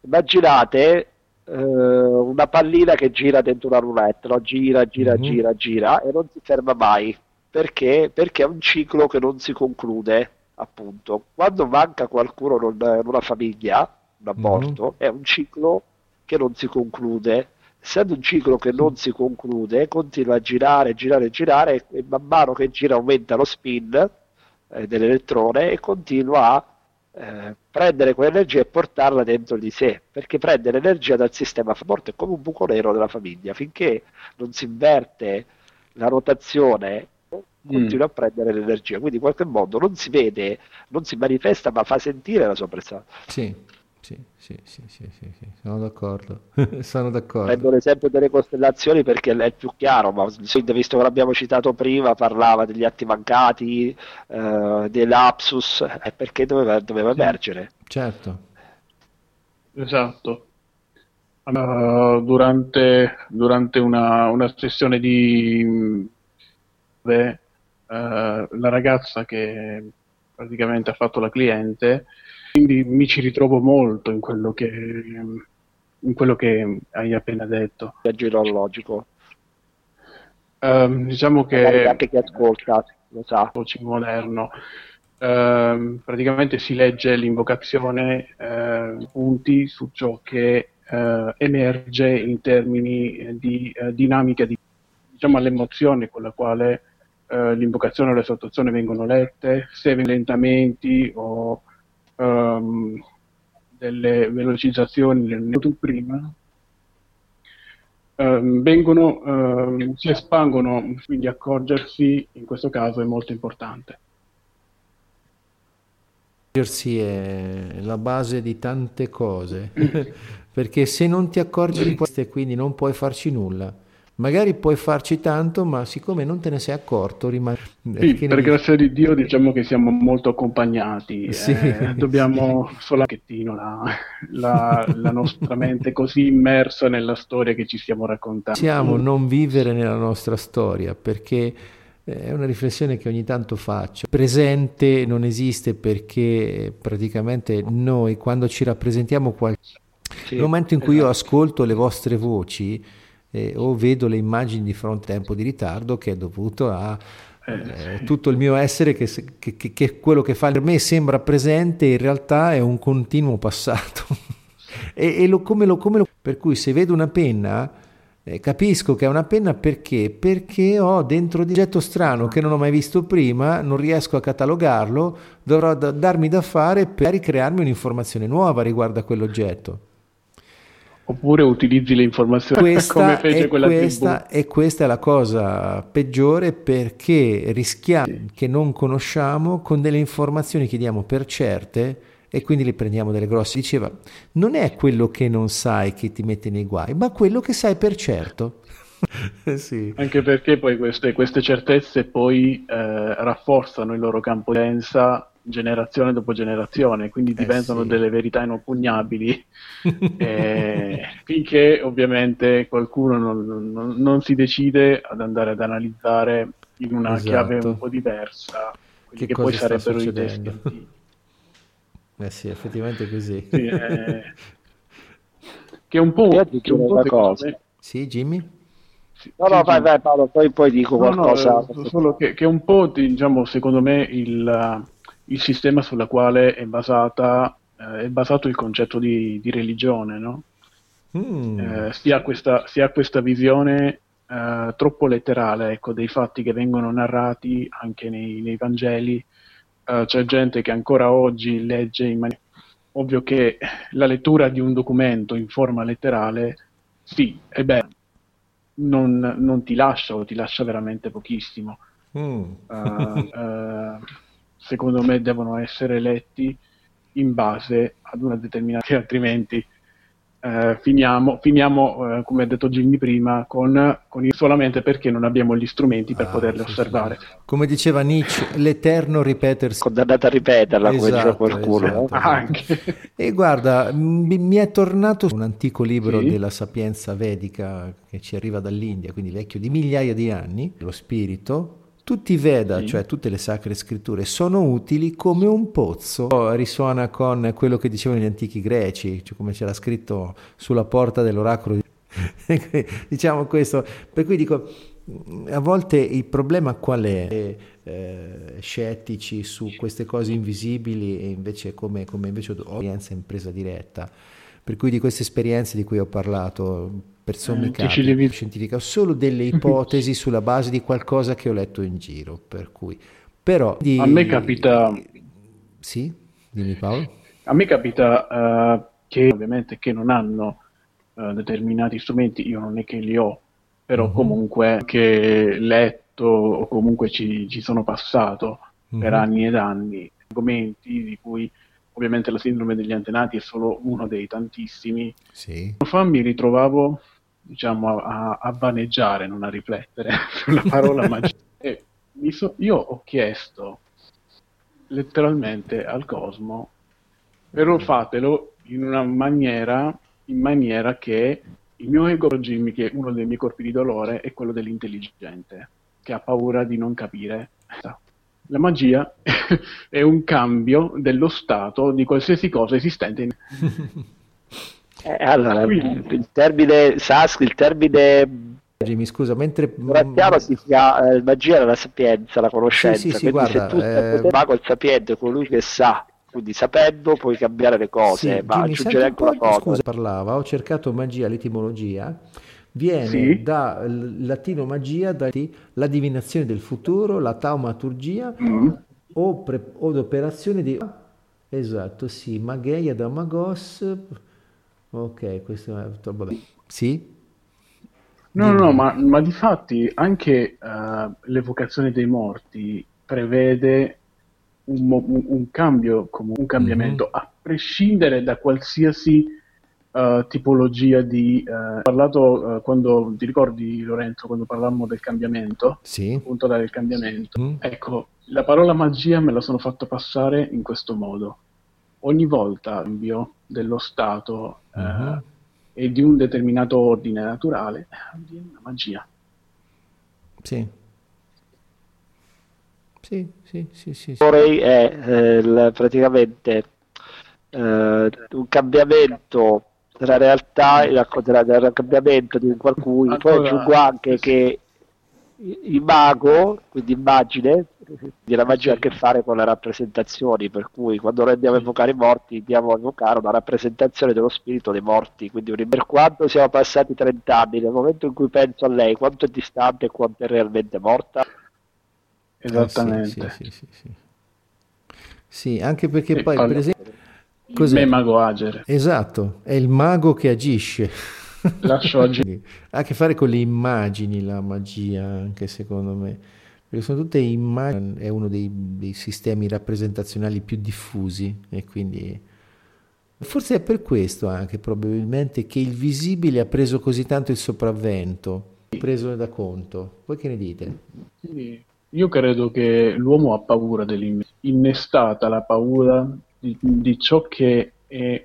immaginate eh, una pallina che gira dentro una roulette no? gira, gira, mm-hmm. gira, gira e non si ferma mai perché? Perché è un ciclo che non si conclude, appunto. Quando manca qualcuno in una famiglia, un aborto, mm-hmm. è un ciclo che non si conclude. Essendo un ciclo che non si conclude, continua a girare, girare, girare e man mano che gira aumenta lo spin eh, dell'elettrone e continua a eh, prendere quell'energia e portarla dentro di sé, perché prende l'energia dal sistema morto, è come un buco nero della famiglia, finché non si inverte la rotazione continua mm. a prendere l'energia, quindi in qualche modo non si vede, non si manifesta, ma fa sentire la sua presenza. Sì, sì, sì, sì, sì, sì, sì. sono d'accordo. sono d'accordo. Prendo l'esempio delle costellazioni perché è più chiaro, ma visto che l'abbiamo citato prima, parlava degli atti mancati, eh, dei lapsus, è perché doveva, doveva emergere. Certo. Esatto. Uh, durante, durante una, una, sessione di beh, eh, la ragazza che praticamente ha fatto la cliente, quindi mi ci ritrovo molto in quello che, in quello che hai appena detto. Viaggio logico. Uh, diciamo che anche chi ascolta lo sa. moderno. Uh, praticamente si legge l'invocazione uh, punti su ciò che uh, emerge in termini di dinamica di diciamo all'emozione con la quale eh, l'invocazione o le sottozioni vengono lette, se lentamenti o um, delle velocizzazioni nel detto prima, um, vengono, um, si espangono, quindi accorgersi in questo caso è molto importante. Accorgersi è la base di tante cose, perché se non ti accorgi di queste quindi non puoi farci nulla magari puoi farci tanto, ma siccome non te ne sei accorto, rimane. Sì, per grazia di Dio, diciamo che siamo molto accompagnati. Sì, eh, dobbiamo sì. solo un pochettino la, la, la, nostra mente così immersa nella storia che ci stiamo raccontando. Possiamo non vivere nella nostra storia perché. È una riflessione che ogni tanto faccio. Presente non esiste perché praticamente noi quando ci rappresentiamo qualcosa, sì, nel momento in cui esatto. io ascolto le vostre voci, eh, o vedo le immagini di fronte tempo di ritardo che è dovuto a eh, eh tutto il mio essere che, che, che, che, quello che fa per me sembra presente in realtà è un continuo passato e, e lo, come lo, come lo, per cui se vedo una penna eh, capisco che è una penna perché? Perché ho dentro un oggetto strano che non ho mai visto prima, non riesco a catalogarlo, dovrò da, darmi da fare per ricrearmi un'informazione nuova riguardo a quell'oggetto. Oppure utilizzi le informazioni questa come fece quella questa, E questa è la cosa peggiore perché rischiamo che non conosciamo con delle informazioni che diamo per certe e quindi le prendiamo delle grosse. Diceva, non è quello che non sai che ti mette nei guai, ma quello che sai per certo. sì. Anche perché poi queste, queste certezze poi eh, rafforzano il loro campo di densa generazione dopo generazione, quindi eh diventano sì. delle verità inoppugnabili, eh, finché ovviamente qualcuno non, non, non, si decide ad andare ad analizzare in una esatto. chiave un po' diversa, che, che poi sarebbero i testi antichi. Eh sì, effettivamente così. Sì, eh, che è un po', che un po' cosa. Sì, Jimmy? No, no, vai, vai Paolo, poi, poi dico no, qualcosa. No, solo che, che, un po', diciamo, secondo me il, il sistema sulla quale è, basata, eh, è basato il concetto di, di religione, no? Mm. Eh, si, ha questa, si, ha questa, visione eh, troppo letterale ecco, dei fatti che vengono narrati anche nei, nei Vangeli. Eh, c'è gente che ancora oggi legge in maniera... Ovvio che la lettura di un documento in forma letterale, sì, è bello, non, non ti lascia o ti lascia veramente pochissimo. Mm. Uh, uh, secondo me devono essere letti in base ad una determinata, altrimenti eh, finiamo, finiamo eh, come ha detto Jimmy prima, con, con il, solamente perché non abbiamo gli strumenti per ah, poterle sì, osservare. Sì. Come diceva Nietzsche, l'eterno ripetersi. Condannato a ripeterla, esatto, come diceva esatto, qualcuno. Esatto, Anche. E guarda, mi, mi, è tornato un antico libro sì? della sapienza vedica che ci arriva dall'India, quindi vecchio di migliaia di anni, lo spirito, tutti i Veda, sì. cioè tutte le sacre scritture, sono utili come un pozzo. Risuona con quello che dicevano gli antichi greci, cioè come c'era scritto sulla porta dell'oracolo. diciamo questo. Per cui dico, a volte il problema qual è? Eh, scettici su queste cose invisibili e invece come, come invece ho in presa diretta. Per cui di queste esperienze di cui ho parlato per sommi eh, devi... scientifica, ho solo delle ipotesi sulla base di qualcosa che ho letto in giro, per cui... Però... Di... A me capita... Sì? Dimmi Paolo. A me capita uh, che ovviamente che non hanno uh, determinati strumenti, io non è che li ho, però uh-huh. comunque che letto o comunque ci, ci sono passato uh-huh. per mhm. anni ed anni argomenti di cui ovviamente la sindrome degli antenati è solo uno dei tantissimi. Sì. Fa mi ritrovavo diciamo, a, a vaneggiare, non a riflettere sulla parola magia. E so, io ho chiesto letteralmente al cosmo, però fatelo in una maniera, in maniera che il mio ego Jimmy, che è uno dei miei corpi di dolore, è quello dell'intelligente, che ha paura di non capire. La magia è un cambio dello stato di qualsiasi cosa esistente. In... Eh, allora, il termine Sask, il termine mi scusa, mentre Piano si chiama eh, magia della sapienza, la conoscenza. Sì, sì, sì guarda, se tu eh... mago il sapiente, colui che sa, quindi sapendo puoi cambiare le cose, sì, ma Jimmy, aggiungere anche una cosa. Scusa, parlava, ho cercato magia, l'etimologia, viene sì. da latino magia, da la divinazione del futuro, la taumaturgia mm. o, pre, o operazione di... Esatto, sì, mageia da magos Ok, questo è vabbè. Sì? No, no, no, ma, ma di fatti anche uh, l'evocazione dei morti prevede un, un, un cambio, un cambiamento, mm-hmm. a prescindere da qualsiasi uh, tipologia di... Uh, parlato quando, ti ricordi Lorenzo, quando parlavamo del cambiamento? Sì. Appunto del cambiamento. Mm. Ecco, la parola magia me la sono fatto passare in questo modo. Ogni volta cambio dello Stato uh-huh. eh, mhm. e di un determinato ordine naturale avviene una magia. Sì. Sì, sì, sì, sì, sì. è eh, praticamente eh, un cambiamento della realtà, il cambiamento di qualcuno, poi aggiungo anche che il mago, quindi immagine, la magia ha a che fare con le rappresentazioni, per cui quando noi andiamo a evocare i morti andiamo a evocare una rappresentazione dello spirito dei morti, quindi per quanto siamo passati 30 anni, nel momento in cui penso a lei, quanto è distante e quanto è realmente morta? Esattamente. Eh sì, sì, sì, sì, anche perché e poi, per esempio... Cos'è? Il mago agere. Esatto, è il mago che agisce. Lascio agire. ha a che fare con le immagini la magia, anche secondo me perché sono tutte immagini, è uno dei, dei sistemi rappresentazionali più diffusi e quindi forse è per questo anche probabilmente che il visibile ha preso così tanto il sopravvento, preso da conto. Voi che ne dite? Sì. io credo che l'uomo ha paura dell'innestata la paura di, di ciò che è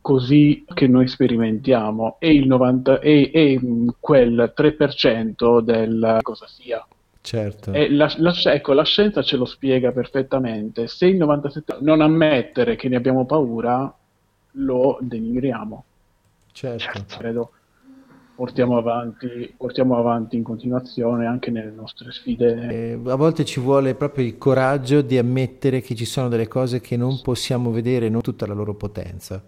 così che noi sperimentiamo e il 90 e, e quel 3% del cosa sia Certo. La, la, ecco, la scienza ce lo spiega perfettamente. Se il 97 non ammettere che ne abbiamo paura, lo denigriamo. Certo. Credo portiamo avanti, portiamo avanti in continuazione anche nelle nostre sfide. Eh, a volte ci vuole proprio il coraggio di ammettere che ci sono delle cose che non possiamo vedere, non tutta la loro potenza.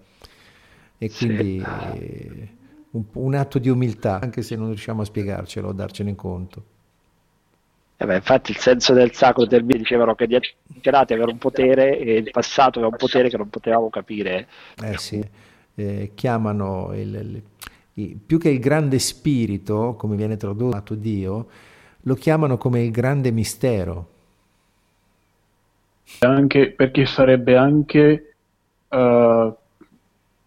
E quindi sì. eh, un, un atto di umiltà, anche se non riusciamo a spiegarcelo, a darcene conto. Eh beh, infatti il senso del sacro del mio dicevano che gli antenati avevano un potere e il passato aveva un potere che non potevamo capire. Eh sì, eh, chiamano il, il, più che il grande spirito, come viene tradotto Dio, lo chiamano come il grande mistero. Anche perché sarebbe anche uh,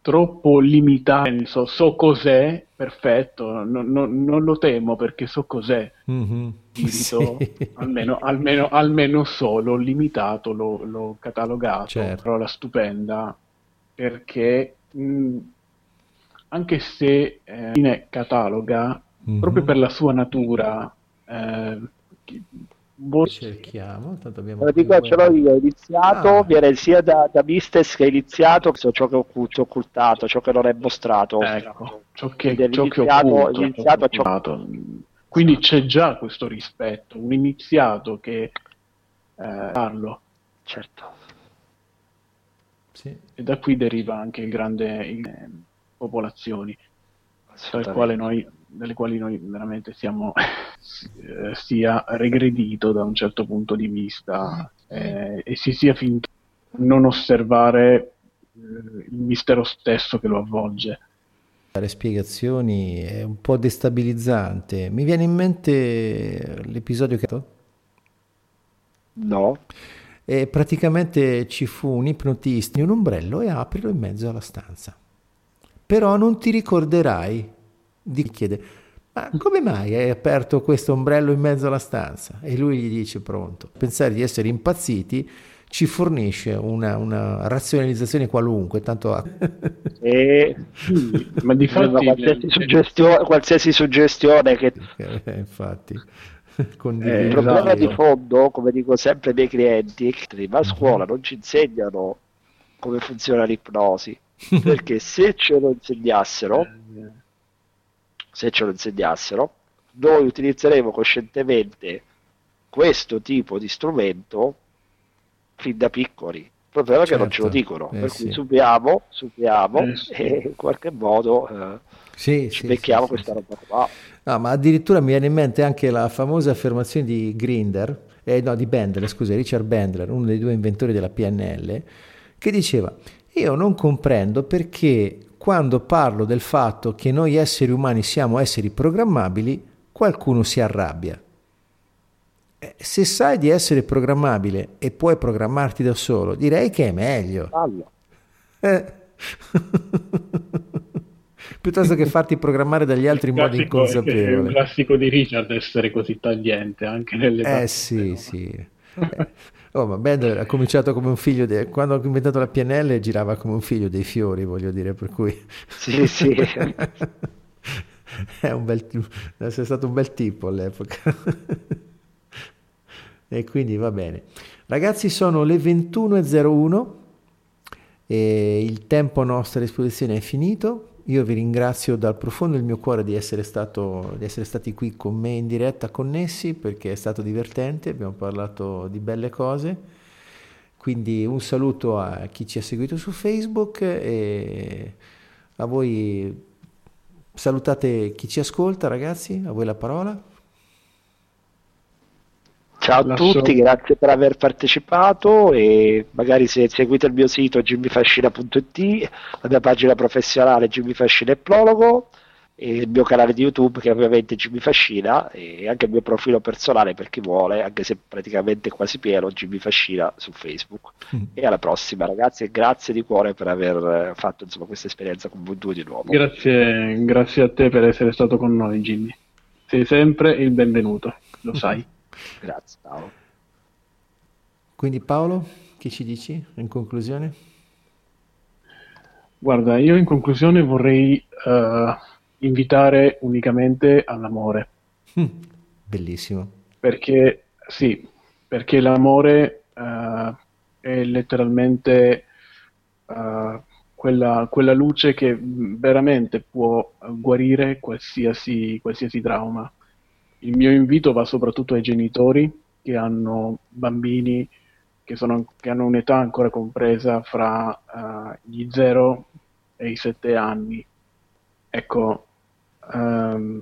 troppo limitato, so, so cos'è, perfetto, no, no, non lo temo perché so cos'è. Mm-hmm. Spirito, sì. almeno, almeno, almeno, solo limitato, l'ho, l'ho catalogato, certo. parola stupenda, perché mh, anche se eh, cataloga, mm-hmm. proprio per la sua natura, eh, Bo- cerchiamo, tanto abbiamo lo dico, ce l'ho io, ho iniziato, ah. viene sia da, da Mistes che è iniziato, ciò che ho occultato, ciò che non è mostrato. Ecco, ciò che, ciò che ho iniziato, ciò... Quindi c'è già questo rispetto, un iniziato che eh, parlo. Certo. Sì. E da qui deriva anche il grande il, eh, popolazioni, tra quale noi delle quali noi veramente siamo eh, sia regredito da un certo punto di vista eh, e si sia finto non osservare eh, il mistero stesso che lo avvolge. Le spiegazioni è un po' destabilizzante. Mi viene in mente l'episodio che... No. E praticamente ci fu un ipnotista in un ombrello e aprilo in mezzo alla stanza. Però non ti ricorderai gli chiede, ma come mai hai aperto questo ombrello in mezzo alla stanza? E lui gli dice, pronto. Pensare di essere impazziti ci fornisce una, una razionalizzazione qualunque, tanto... Eh, sì, ma di fatto qualsiasi, suggestione, qualsiasi suggestione che... Eh, infatti. Eh, il problema di fondo, come dico sempre ai miei clienti, ma a scuola non ci insegnano come funziona l'ipnosi, perché se ce lo insegnassero se ce lo insegnassero, noi utilizzeremo coscientemente questo tipo di strumento fin da piccoli. proprio perché certo. non ce lo certo. dicono, eh, per sì. cui subiamo, subiamo eh, sì. e in qualche modo eh, sì, ci becchiamo questa roba qua. No, ma addirittura mi viene in mente anche la famosa affermazione di Grinder, eh, no, di Bendler, scusa, Richard Bendler, uno dei due inventori della PNL, che diceva, io non comprendo perché quando parlo del fatto che noi esseri umani siamo esseri programmabili, qualcuno si arrabbia. Eh, se sai di essere programmabile e puoi programmarti da solo, direi che è meglio. Eh. Piuttosto che farti programmare dagli altri in modo inconsapevole. È un classico di Richard essere così tagliente anche nelle Eh sì, sì. Eh. Oh, ma Bender ha cominciato come un figlio, de... quando ha inventato la PNL girava come un figlio dei fiori, voglio dire, per cui... Sì, sì. è un bel... è stato un bel tipo all'epoca. e quindi va bene. Ragazzi, sono le 21.01 e il tempo a nostra disposizione è finito. Io vi ringrazio dal profondo del mio cuore di essere, stato, di essere stati qui con me in diretta connessi perché è stato divertente, abbiamo parlato di belle cose. Quindi un saluto a chi ci ha seguito su Facebook e a voi salutate chi ci ascolta ragazzi, a voi la parola. Ciao a tutti, grazie per aver partecipato e magari se seguite il mio sito jimmyfascina.it, la mia pagina professionale Jimmy Fascina e Prologo e il mio canale di YouTube che è ovviamente Jimmy Fascina e anche il mio profilo personale per chi vuole, anche se praticamente quasi pieno, Jimmy Fascina su Facebook. Mm. E alla prossima ragazzi e grazie di cuore per aver fatto insomma, questa esperienza con voi due di nuovo. Grazie, grazie a te per essere stato con noi Jimmy. Sei sempre il benvenuto, lo sai. Grazie Paolo. Quindi Paolo, che ci dici in conclusione? Guarda, io in conclusione vorrei uh, invitare unicamente all'amore. Mm, bellissimo. Perché, sì, perché l'amore uh, è letteralmente uh, quella, quella, luce che veramente può guarire qualsiasi, qualsiasi trauma. Il mio invito va soprattutto ai genitori che hanno bambini che, sono, che hanno un'età ancora compresa fra uh, gli 0 e i 7 anni. Ecco, um,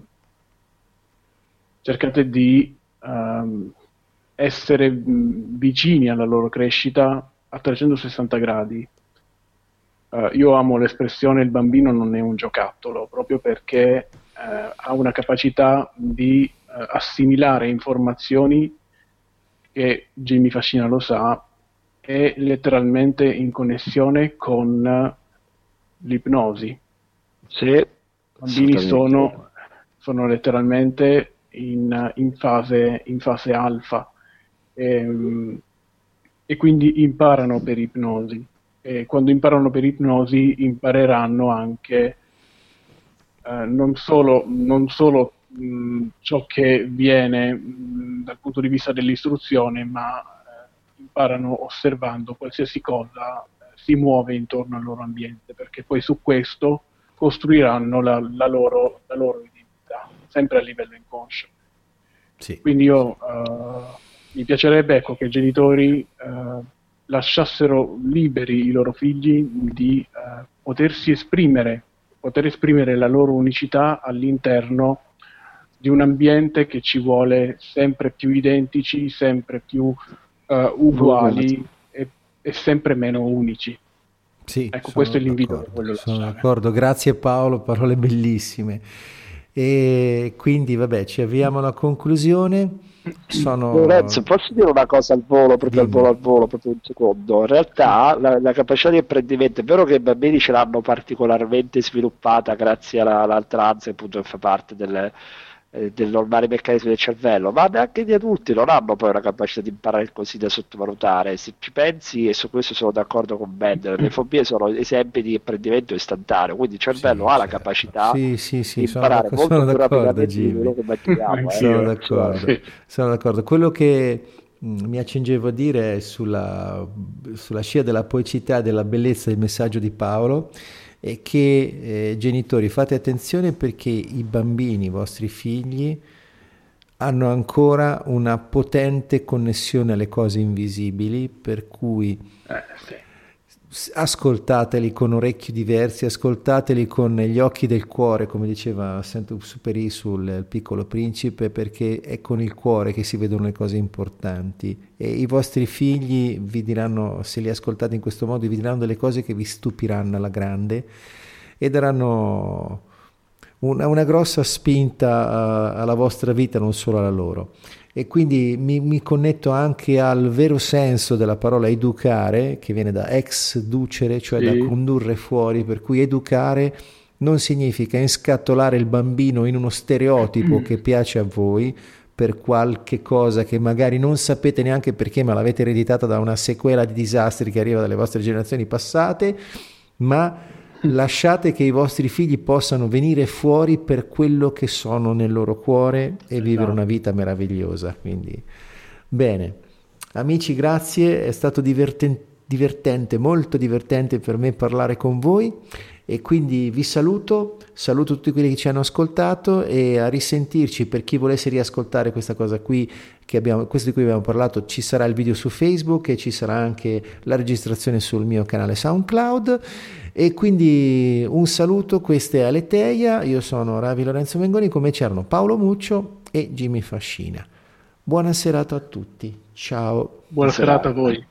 cercate di um, essere vicini alla loro crescita a 360 gradi. Uh, io amo l'espressione il bambino non è un giocattolo, proprio perché uh, ha una capacità di assimilare informazioni che Jimmy Fascina lo sa, è letteralmente in connessione con l'ipnosi. Sì, I bambini sono, sono, letteralmente in, in, fase, in fase alfa e, ehm, e, quindi imparano per ipnosi. E quando imparano per ipnosi impareranno anche eh, non solo, non solo mh, ciò che viene mh, dal punto di vista dell'istruzione, ma eh, imparano osservando qualsiasi cosa eh, si muove intorno al loro ambiente, perché poi su questo costruiranno la, la, loro, la loro, identità, sempre a livello inconscio. Sì. Quindi io uh, mi piacerebbe ecco, che i genitori uh, lasciassero liberi i loro figli di uh, potersi esprimere, poter esprimere la loro unicità all'interno di un ambiente che ci vuole sempre più identici, sempre più uh, uguali e, e, sempre meno unici. Sì, ecco, questo è l'invito che voglio Sono d'accordo, grazie Paolo, parole bellissime. E quindi, vabbè, ci avviamo alla conclusione. Sono... Lorenzo, posso dire una cosa al volo, proprio Dimmi. al volo, al volo, proprio un secondo. In realtà la, la, capacità di apprendimento, è vero che i bambini ce l'hanno particolarmente sviluppata grazie alla, all'altranza, appunto, che fa parte delle, eh, del normale meccanismo del cervello, ma anche gli adulti non hanno poi una capacità di imparare così da sottovalutare. Se ci pensi, e su questo sono d'accordo con Ben, le fobie sono esempi di apprendimento istantaneo, quindi il cervello sì, ha la capacità sì, sì, sì, di imparare sono, molto sono più rapidamente di quello che immaginiamo. Eh. Sono, d'accordo, sono d'accordo. Quello che mm, mi accingevo a dire sulla, sulla scia della poecità e della bellezza del messaggio di Paolo e che eh, genitori fate attenzione perché i bambini, i vostri figli, hanno ancora una potente connessione alle cose invisibili, per cui eh, ascoltateli con orecchi diversi, ascoltateli con gli occhi del cuore, come diceva Saint-Exupéry sul Piccolo Principe, perché è con il cuore che si vedono le cose importanti. E i vostri figli vi diranno, se li ascoltate in questo modo, vi diranno delle cose che vi stupiranno alla grande e daranno una, una grossa spinta uh, alla vostra vita, non solo alla loro e quindi mi, mi, connetto anche al vero senso della parola educare, che viene da ex ducere, cioè sì. da condurre fuori, per cui educare non significa inscattolare il bambino in uno stereotipo che piace a voi per qualche cosa che magari non sapete neanche perché, ma l'avete ereditata da una sequela di disastri che arriva dalle vostre generazioni passate, ma lasciate che i vostri figli possano venire fuori per quello che sono nel loro cuore e vivere esatto. una vita meravigliosa. Quindi, bene, amici, grazie, è stato divertente, divertente, molto divertente per me parlare con voi. E quindi vi saluto, saluto tutti quelli che ci hanno ascoltato e a risentirci. Per chi volesse riascoltare questa cosa qui, che abbiamo, questo di cui abbiamo parlato, ci sarà il video su Facebook e ci sarà anche la registrazione sul mio canale SoundCloud e quindi un saluto, questa è Aleteia, io sono Ravi Lorenzo Mengoni, come c'erano Paolo Muccio e Jimmy Fascina. Buona serata a tutti, ciao. Buona serata a voi.